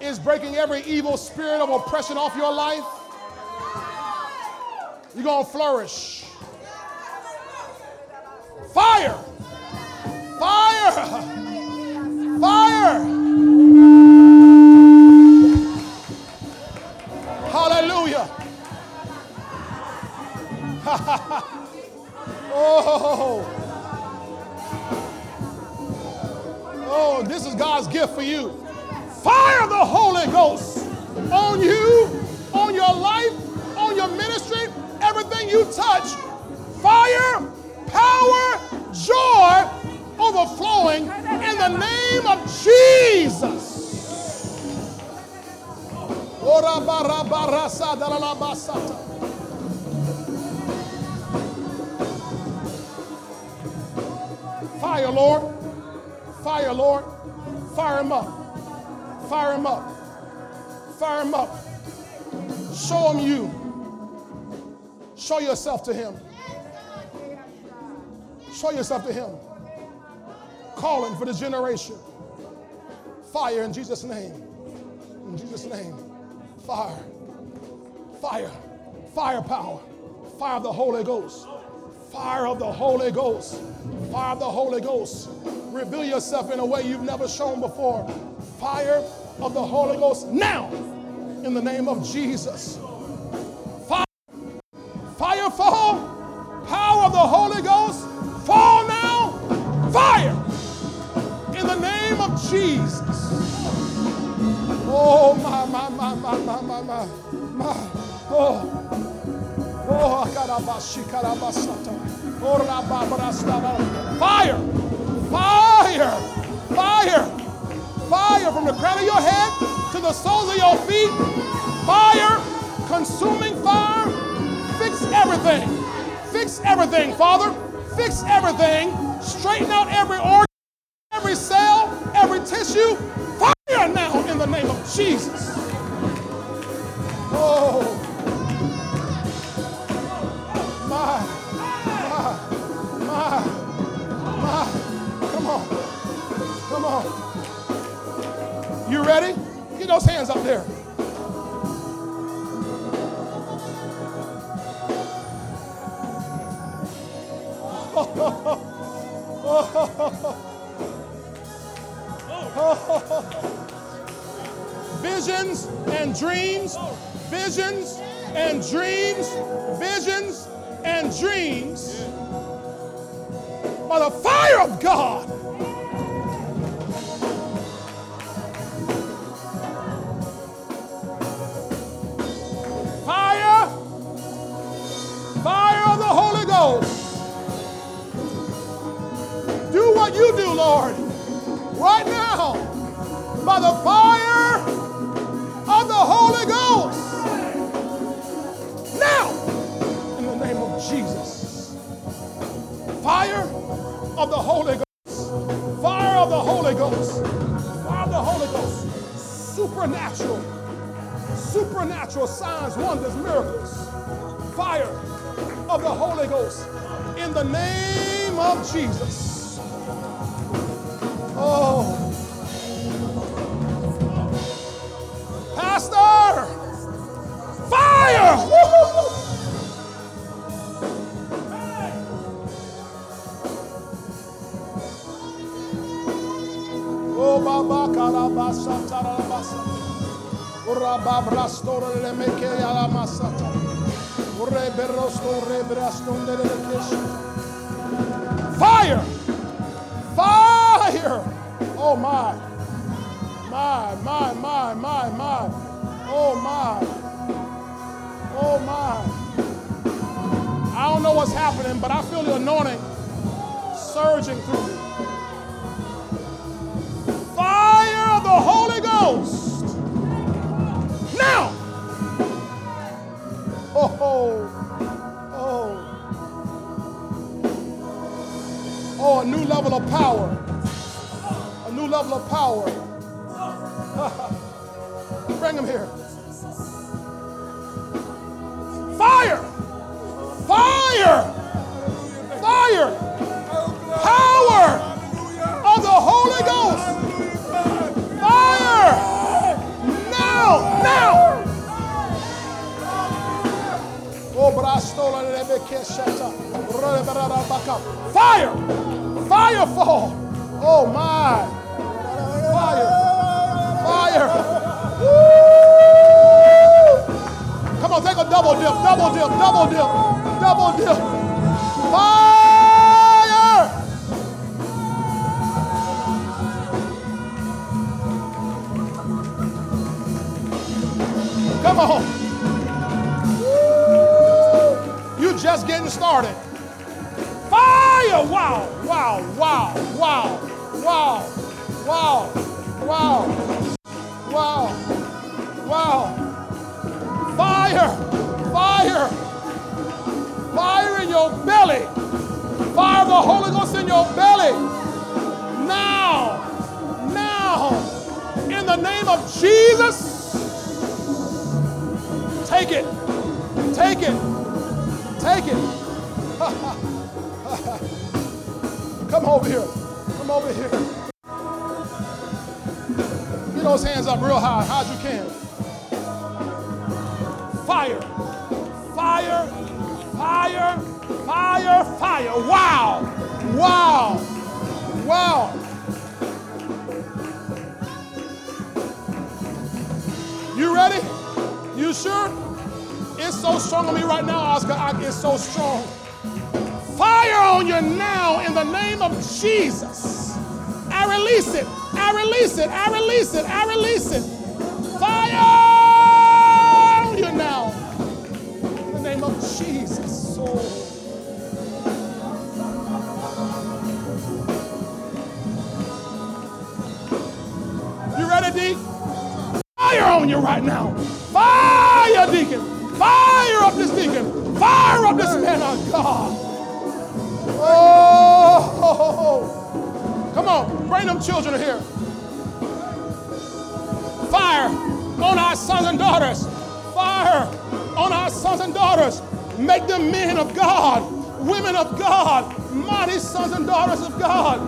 is breaking every evil spirit of oppression off your life. You're going to flourish. Fire! Fire! Fire! Hallelujah. oh. Oh, this is God's gift for you. Fire the Holy Ghost on you, on your life, on your ministry, everything you touch. Fire, power, joy overflowing in the name of Jesus. Fire, Lord. Fire, Lord. Fire him up. Fire him up. Fire him up. Show him you. Show yourself to him. Show yourself to him. Calling for this generation. Fire in Jesus' name. In Jesus' name. Fire. Fire. Firepower. Fire of the Holy Ghost. Fire of the Holy Ghost. Fire of the Holy Ghost. Reveal yourself in a way you've never shown before. Fire of the Holy Ghost now. In the name of Jesus. Oh, my, my, my, my, my, my, my. my. Oh. Oh, fire, fire, fire, fire from the crown of your head to the soles of your feet. Fire, consuming fire, fix everything. Fix everything, Father. Fix everything. Straighten out every organ. Visions and dreams, visions and dreams, visions and dreams by the fire of God. So strong. Fire on you now in the name of Jesus. I release it. I release it. I release it. I release it. Fire on you now in the name of Jesus. Oh. You ready, Deke? Fire on you right now. Fire, deacon. Fire up this man of God. Oh, come on, bring them children here. Fire on our sons and daughters. Fire on our sons and daughters. Make them men of God, women of God, mighty sons and daughters of God.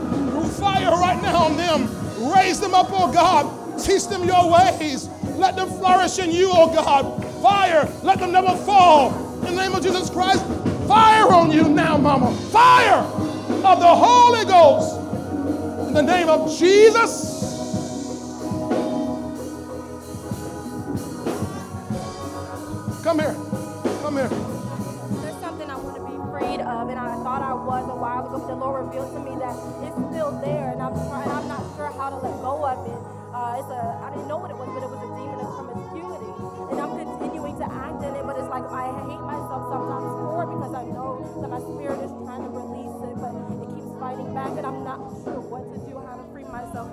Fire right now on them. Raise them up, oh God. Teach them your ways. Let them flourish in you, oh God. Fire, let them never fall. In the name of Jesus Christ, fire on you now, mama. Fire of the Holy Ghost. In the name of Jesus. Come here. Come here. There's something I want to be freed of, and I thought I was a while ago, but the Lord revealed to me that it's still there, and I'm trying. I'm not sure how to let go of it. Uh, it's a. I didn't know what it was, but it was a demon of like I hate myself sometimes for because I know that my spirit is trying to release it, but it keeps fighting back, and I'm not sure what to do, how to free myself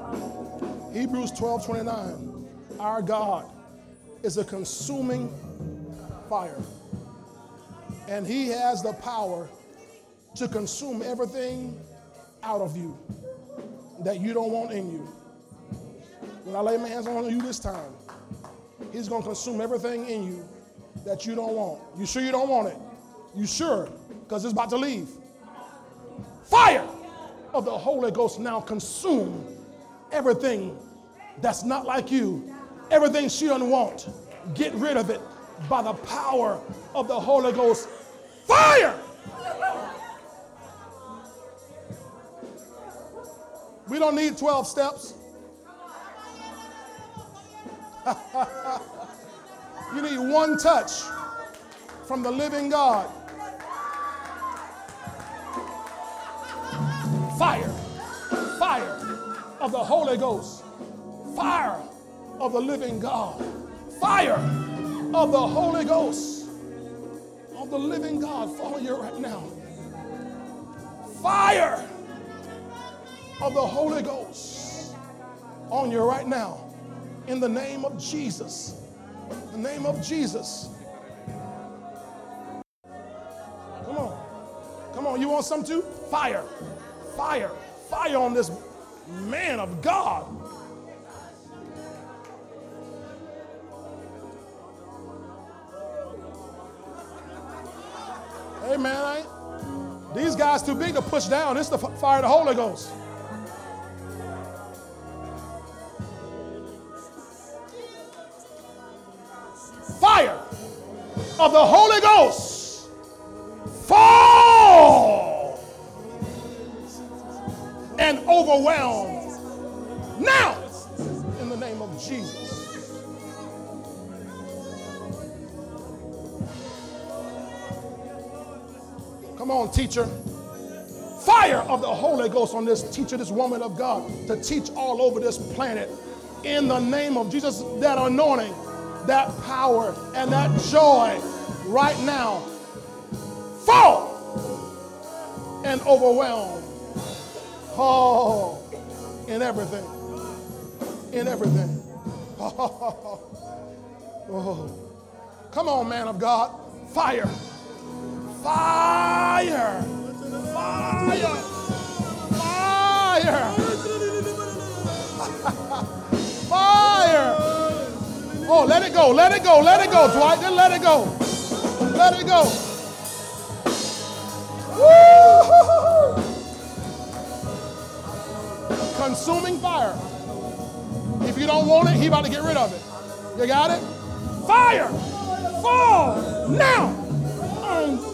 it. Hebrews 12 29. Our God is a consuming fire. And he has the power to consume everything out of you that you don't want in you. When I lay my hands on you this time, he's going to consume everything in you that you don't want. You sure you don't want it? You sure? Because it's about to leave. Fire of the Holy Ghost now consume everything that's not like you, everything she doesn't want. Get rid of it by the power of the Holy Ghost. Fire! We don't need 12 steps. you need one touch from the living God. Fire, fire of the Holy Ghost, fire of the living God, fire of the Holy Ghost, of the living God. Follow you right now. Fire of the Holy Ghost on you right now. In the name of Jesus. The name of Jesus. Come on. Come on. You want some too? Fire. Fire. Fire on this man of God. Hey man, these guys too big to push down. It's the fire of the Holy Ghost. Fire of the Holy Ghost. Fall and overwhelm now in the name of Jesus. Come on, teacher. Fire of the Holy Ghost on this teacher, this woman of God, to teach all over this planet. In the name of Jesus, that anointing, that power, and that joy right now. Fall and overwhelm. Oh, in everything. In everything. Oh. Come on, man of God. Fire! Fire! Fire! Fire! Oh, let it go, let it go, let it go, Dwight. Then let it go. Let it go. Woo! Consuming fire. If you don't want it, he about to get rid of it. You got it? Fire! Fall now! On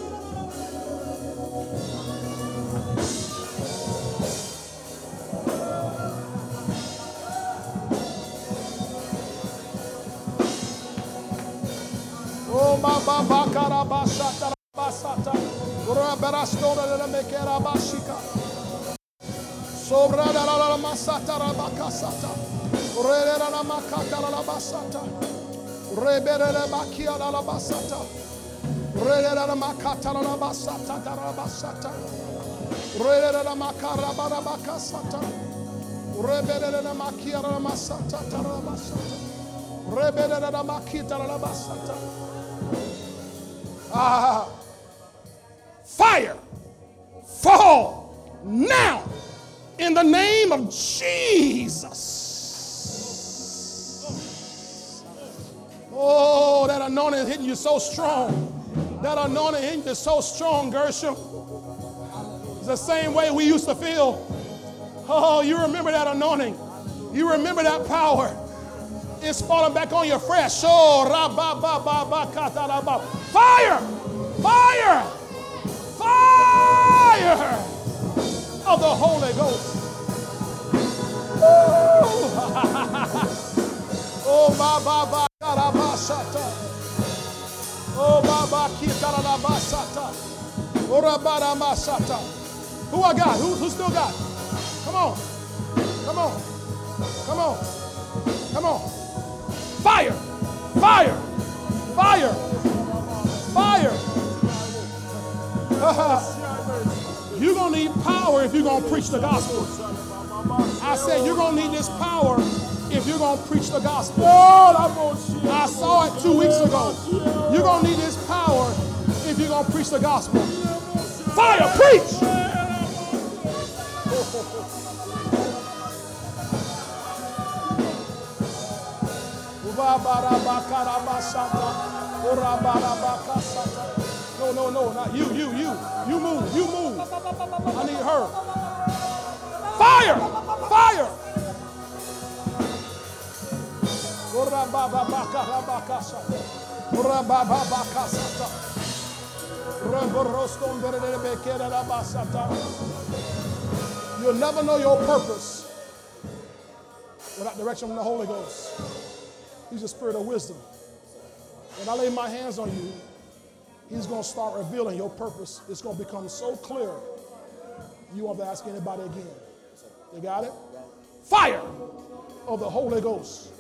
ba kara ba sata ba sata. Ora bera mekera ba shika. Sobra la la masata ra ba kasata. Re re la makata la ba sata. Re bere le ba kia la la la makata la ba sata da la la makara ba la ba kasata. Re bere le makia la masata da la ba sata. Re bere le makita la ba Ah, fire fall now in the name of Jesus. Oh, that anointing is hitting you so strong. That anointing hitting you so strong, Gershom. It's the same way we used to feel. Oh, you remember that anointing. You remember that power is falling back on you fresh. Oh, ra-ba-ba-ba-ba-ka-ta-la-ba. Fire! Fire! Fire of the Holy Ghost. oh, ba-ba-ba. Oh, Baba Kikarabasata. Orabara oh, Masata. Who I got? Who, who still got? Come on. Come on. Come on. Come on. Fire. Fire. Fire. Fire. you're going to need power if you're going to preach the gospel. I said you're going to need this power if you're going to preach the gospel. I saw it two weeks ago. You're going to need this power if you're going to preach the gospel. Fire, preach! No, no, no, not you, you, you. You move, you move. I need her. Fire! Fire! You'll never know your purpose without direction from the Holy Ghost. He's a spirit of wisdom. When I lay my hands on you, He's going to start revealing your purpose. It's going to become so clear, you won't have to ask anybody again. You got it? Fire of the Holy Ghost.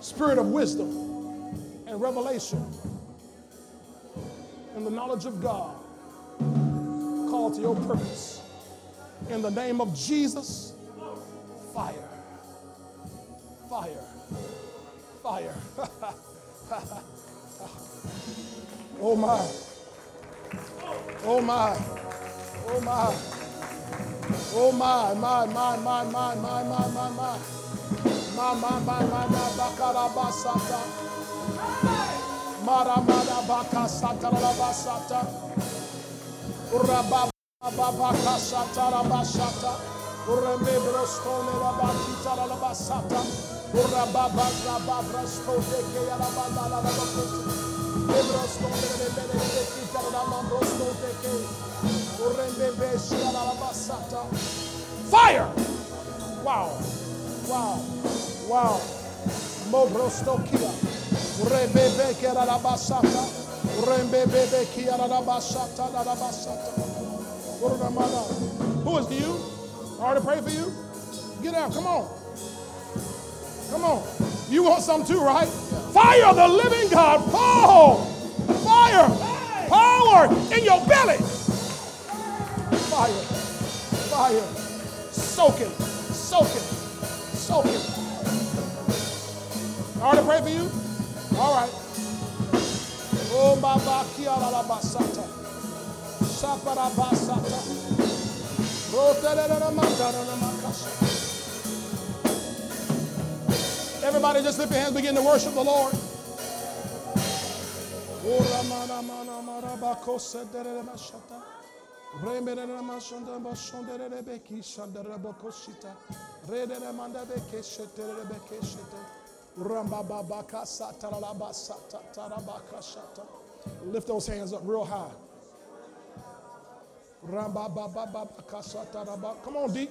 Spirit of wisdom and revelation and the knowledge of God. Call to your purpose. In the name of Jesus, fire. Fire. Fire. oh my. Oh my. Oh my. Oh my, my, my, my, my, my, my, my, my. Ma, ma, ma, ma, ma, bakara basata. Mara, mara, baka, sata, la, basata. Ura, ba, ba, ba, baka, sata, la, basata. Ura, me, brostone, la, bakita, Fire! Wow! Wow! Wow! Mobrostokia. Rebebe kera la basata. Kia la basata la basata. Who is you? I to pray for you? Get out, come on. Come on. You want some too, right? Fire of the living God. Paul. Fire. Power in your belly. Fire. Fire. Soaking. Soaking. Soaking. I already prayed for you? All right. Oh, la basata. Basata. Mandara. Everybody just lift your hands, begin to worship the Lord. Lift those hands up real high. Come on, deep.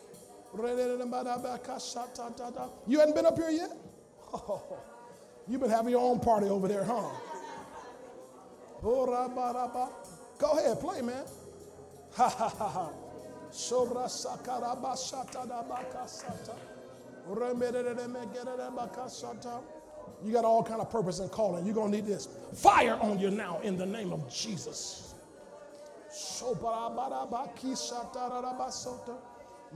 You hadn't been up here yet? Oh, you've been having your own party over there, huh? Go ahead, play, man. Ha ha ha ha. You got all kind of purpose and calling. You're gonna need this fire on you now in the name of Jesus.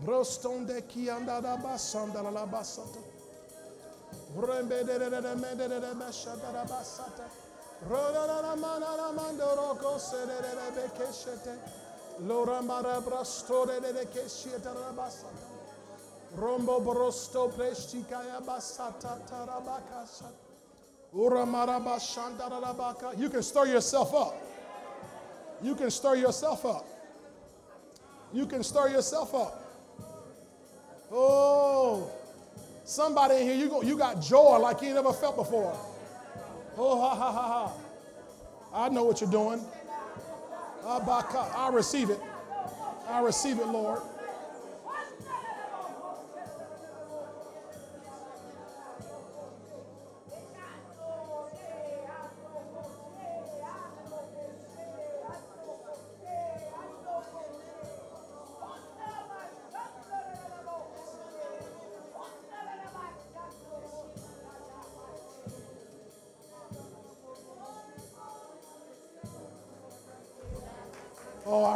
Brostonde kianda da basanda la basata. Rembe de de de de me de de de beshata da basata. Roda da da mana da mando roko se de de de be keshete. Lora mara brasto de de keshete da basata. Rombo brosto preshtikaya basata tarabakasa. Ura maraba shanda da baka. You can stir yourself up. You can stir yourself up. You can stir yourself up. Oh, somebody in here, you, go, you got joy like you never felt before. Oh, ha, ha, ha, ha. I know what you're doing. I receive it. I receive it, Lord.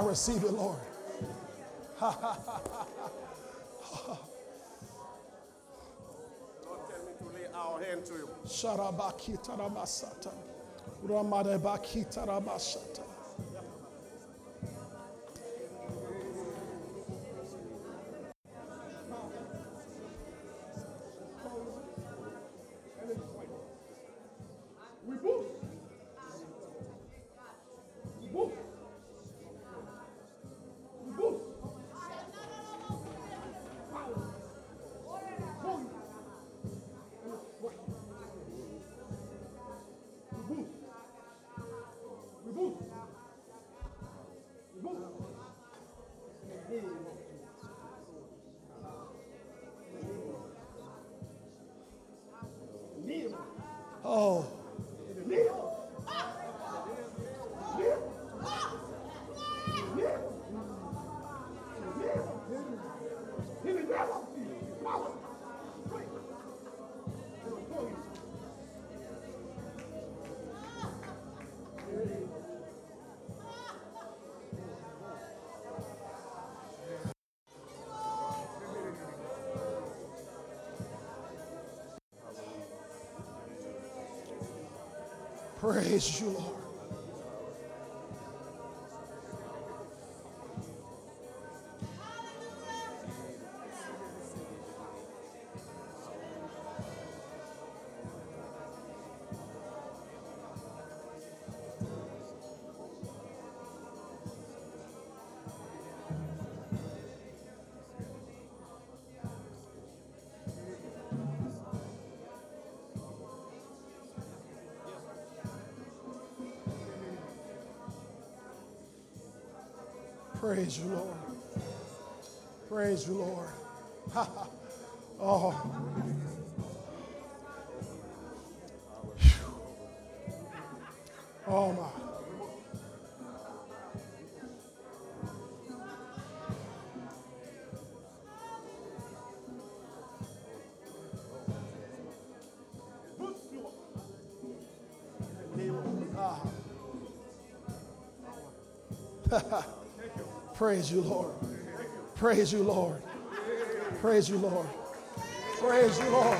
Receive it, Lord. Lord, tell me to lay our hand to you. Praise you, Lord. Praise you, Lord. Praise you, Lord. oh. Oh, my. Ah. Praise you, Lord. Praise you, Lord. Praise you, Lord. Praise you, Lord.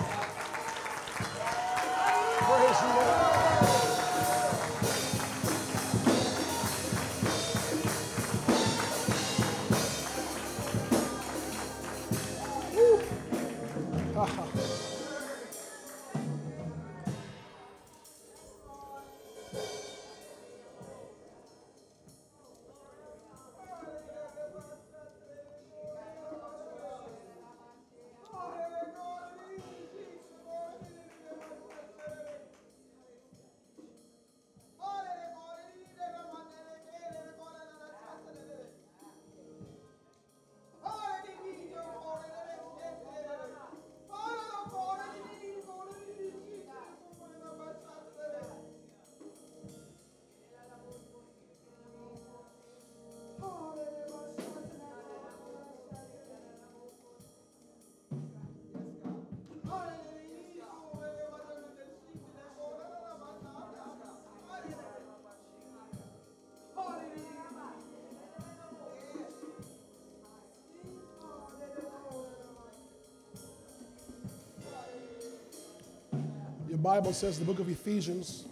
Bible says, the book of Ephesians,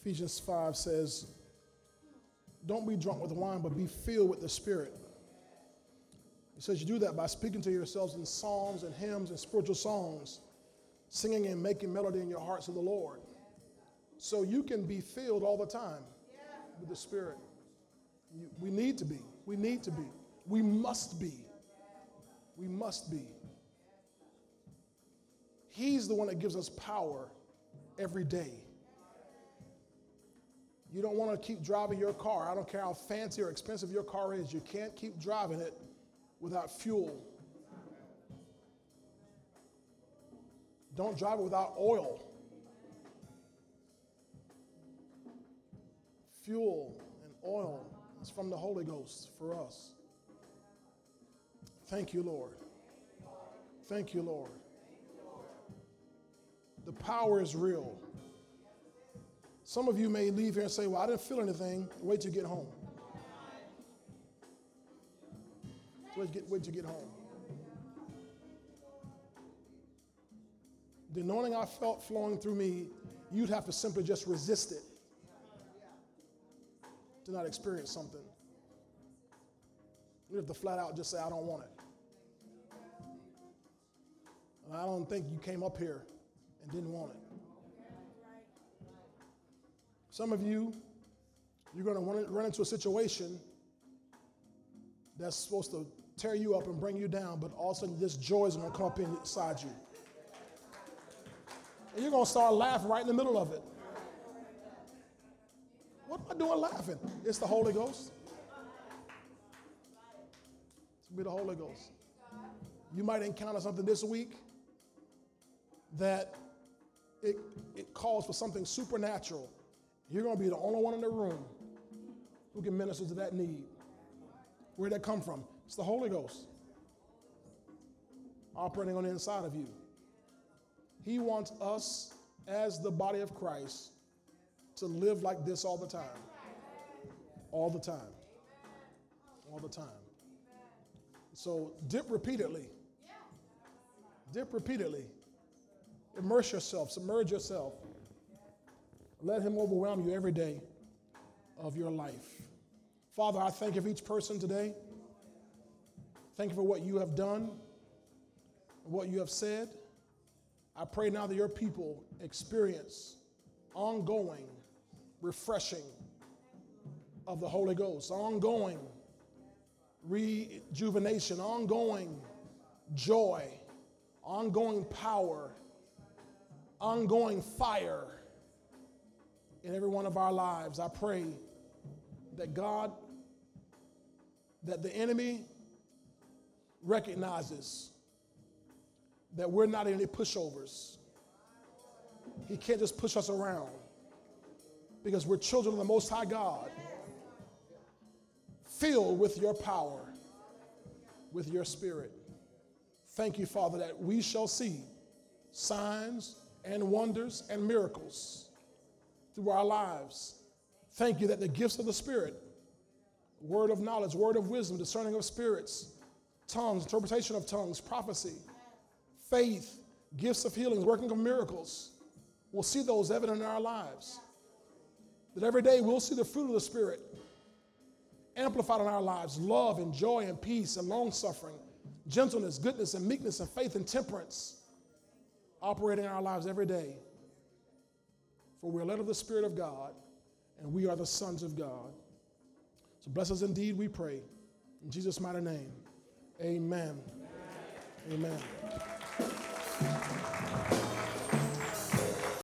Ephesians 5 says, Don't be drunk with wine, but be filled with the Spirit. It says you do that by speaking to yourselves in psalms and hymns and spiritual songs, singing and making melody in your hearts to the Lord. So you can be filled all the time with the Spirit. We need to be. We need to be. We must be. We must be. He's the one that gives us power every day. You don't want to keep driving your car. I don't care how fancy or expensive your car is. You can't keep driving it without fuel. Don't drive it without oil. Fuel and oil is from the Holy Ghost for us. Thank you, Lord. Thank you, Lord. The power is real. Some of you may leave here and say, Well, I didn't feel anything. Wait till you get home. Wait, till you get home. The anointing I felt flowing through me, you'd have to simply just resist it to not experience something. You have to flat out just say, I don't want it. And I don't think you came up here and didn't want it. Some of you, you're going to run into a situation that's supposed to tear you up and bring you down, but all of a sudden this joy is going to come up inside you. And you're going to start laughing right in the middle of it. What am I doing laughing? It's the Holy Ghost. It's be the Holy Ghost. You might encounter something this week that it, it calls for something supernatural. You're going to be the only one in the room who can minister to that need. Where'd that come from? It's the Holy Ghost operating on the inside of you. He wants us, as the body of Christ, to live like this all the time. All the time. All the time. So dip repeatedly. Dip repeatedly. Immerse yourself, submerge yourself. Let Him overwhelm you every day of your life. Father, I thank you for each person today. Thank you for what you have done, what you have said. I pray now that your people experience ongoing refreshing of the Holy Ghost, ongoing rejuvenation, ongoing joy, ongoing power, ongoing fire in every one of our lives. I pray that God, that the enemy recognizes that we're not any pushovers. He can't just push us around because we're children of the Most High God, filled with your power, with your spirit. Thank you, Father, that we shall see signs and wonders and miracles through our lives. Thank you that the gifts of the Spirit, word of knowledge, word of wisdom, discerning of spirits, tongues, interpretation of tongues, prophecy, faith, gifts of healing, working of miracles, we'll see those evident in our lives. That every day we'll see the fruit of the Spirit amplified in our lives love and joy and peace and long suffering, gentleness, goodness and meekness and faith and temperance operating our lives every day. For we are led of the Spirit of God and we are the sons of God. So bless us indeed, we pray. In Jesus' mighty name, amen. Amen. amen.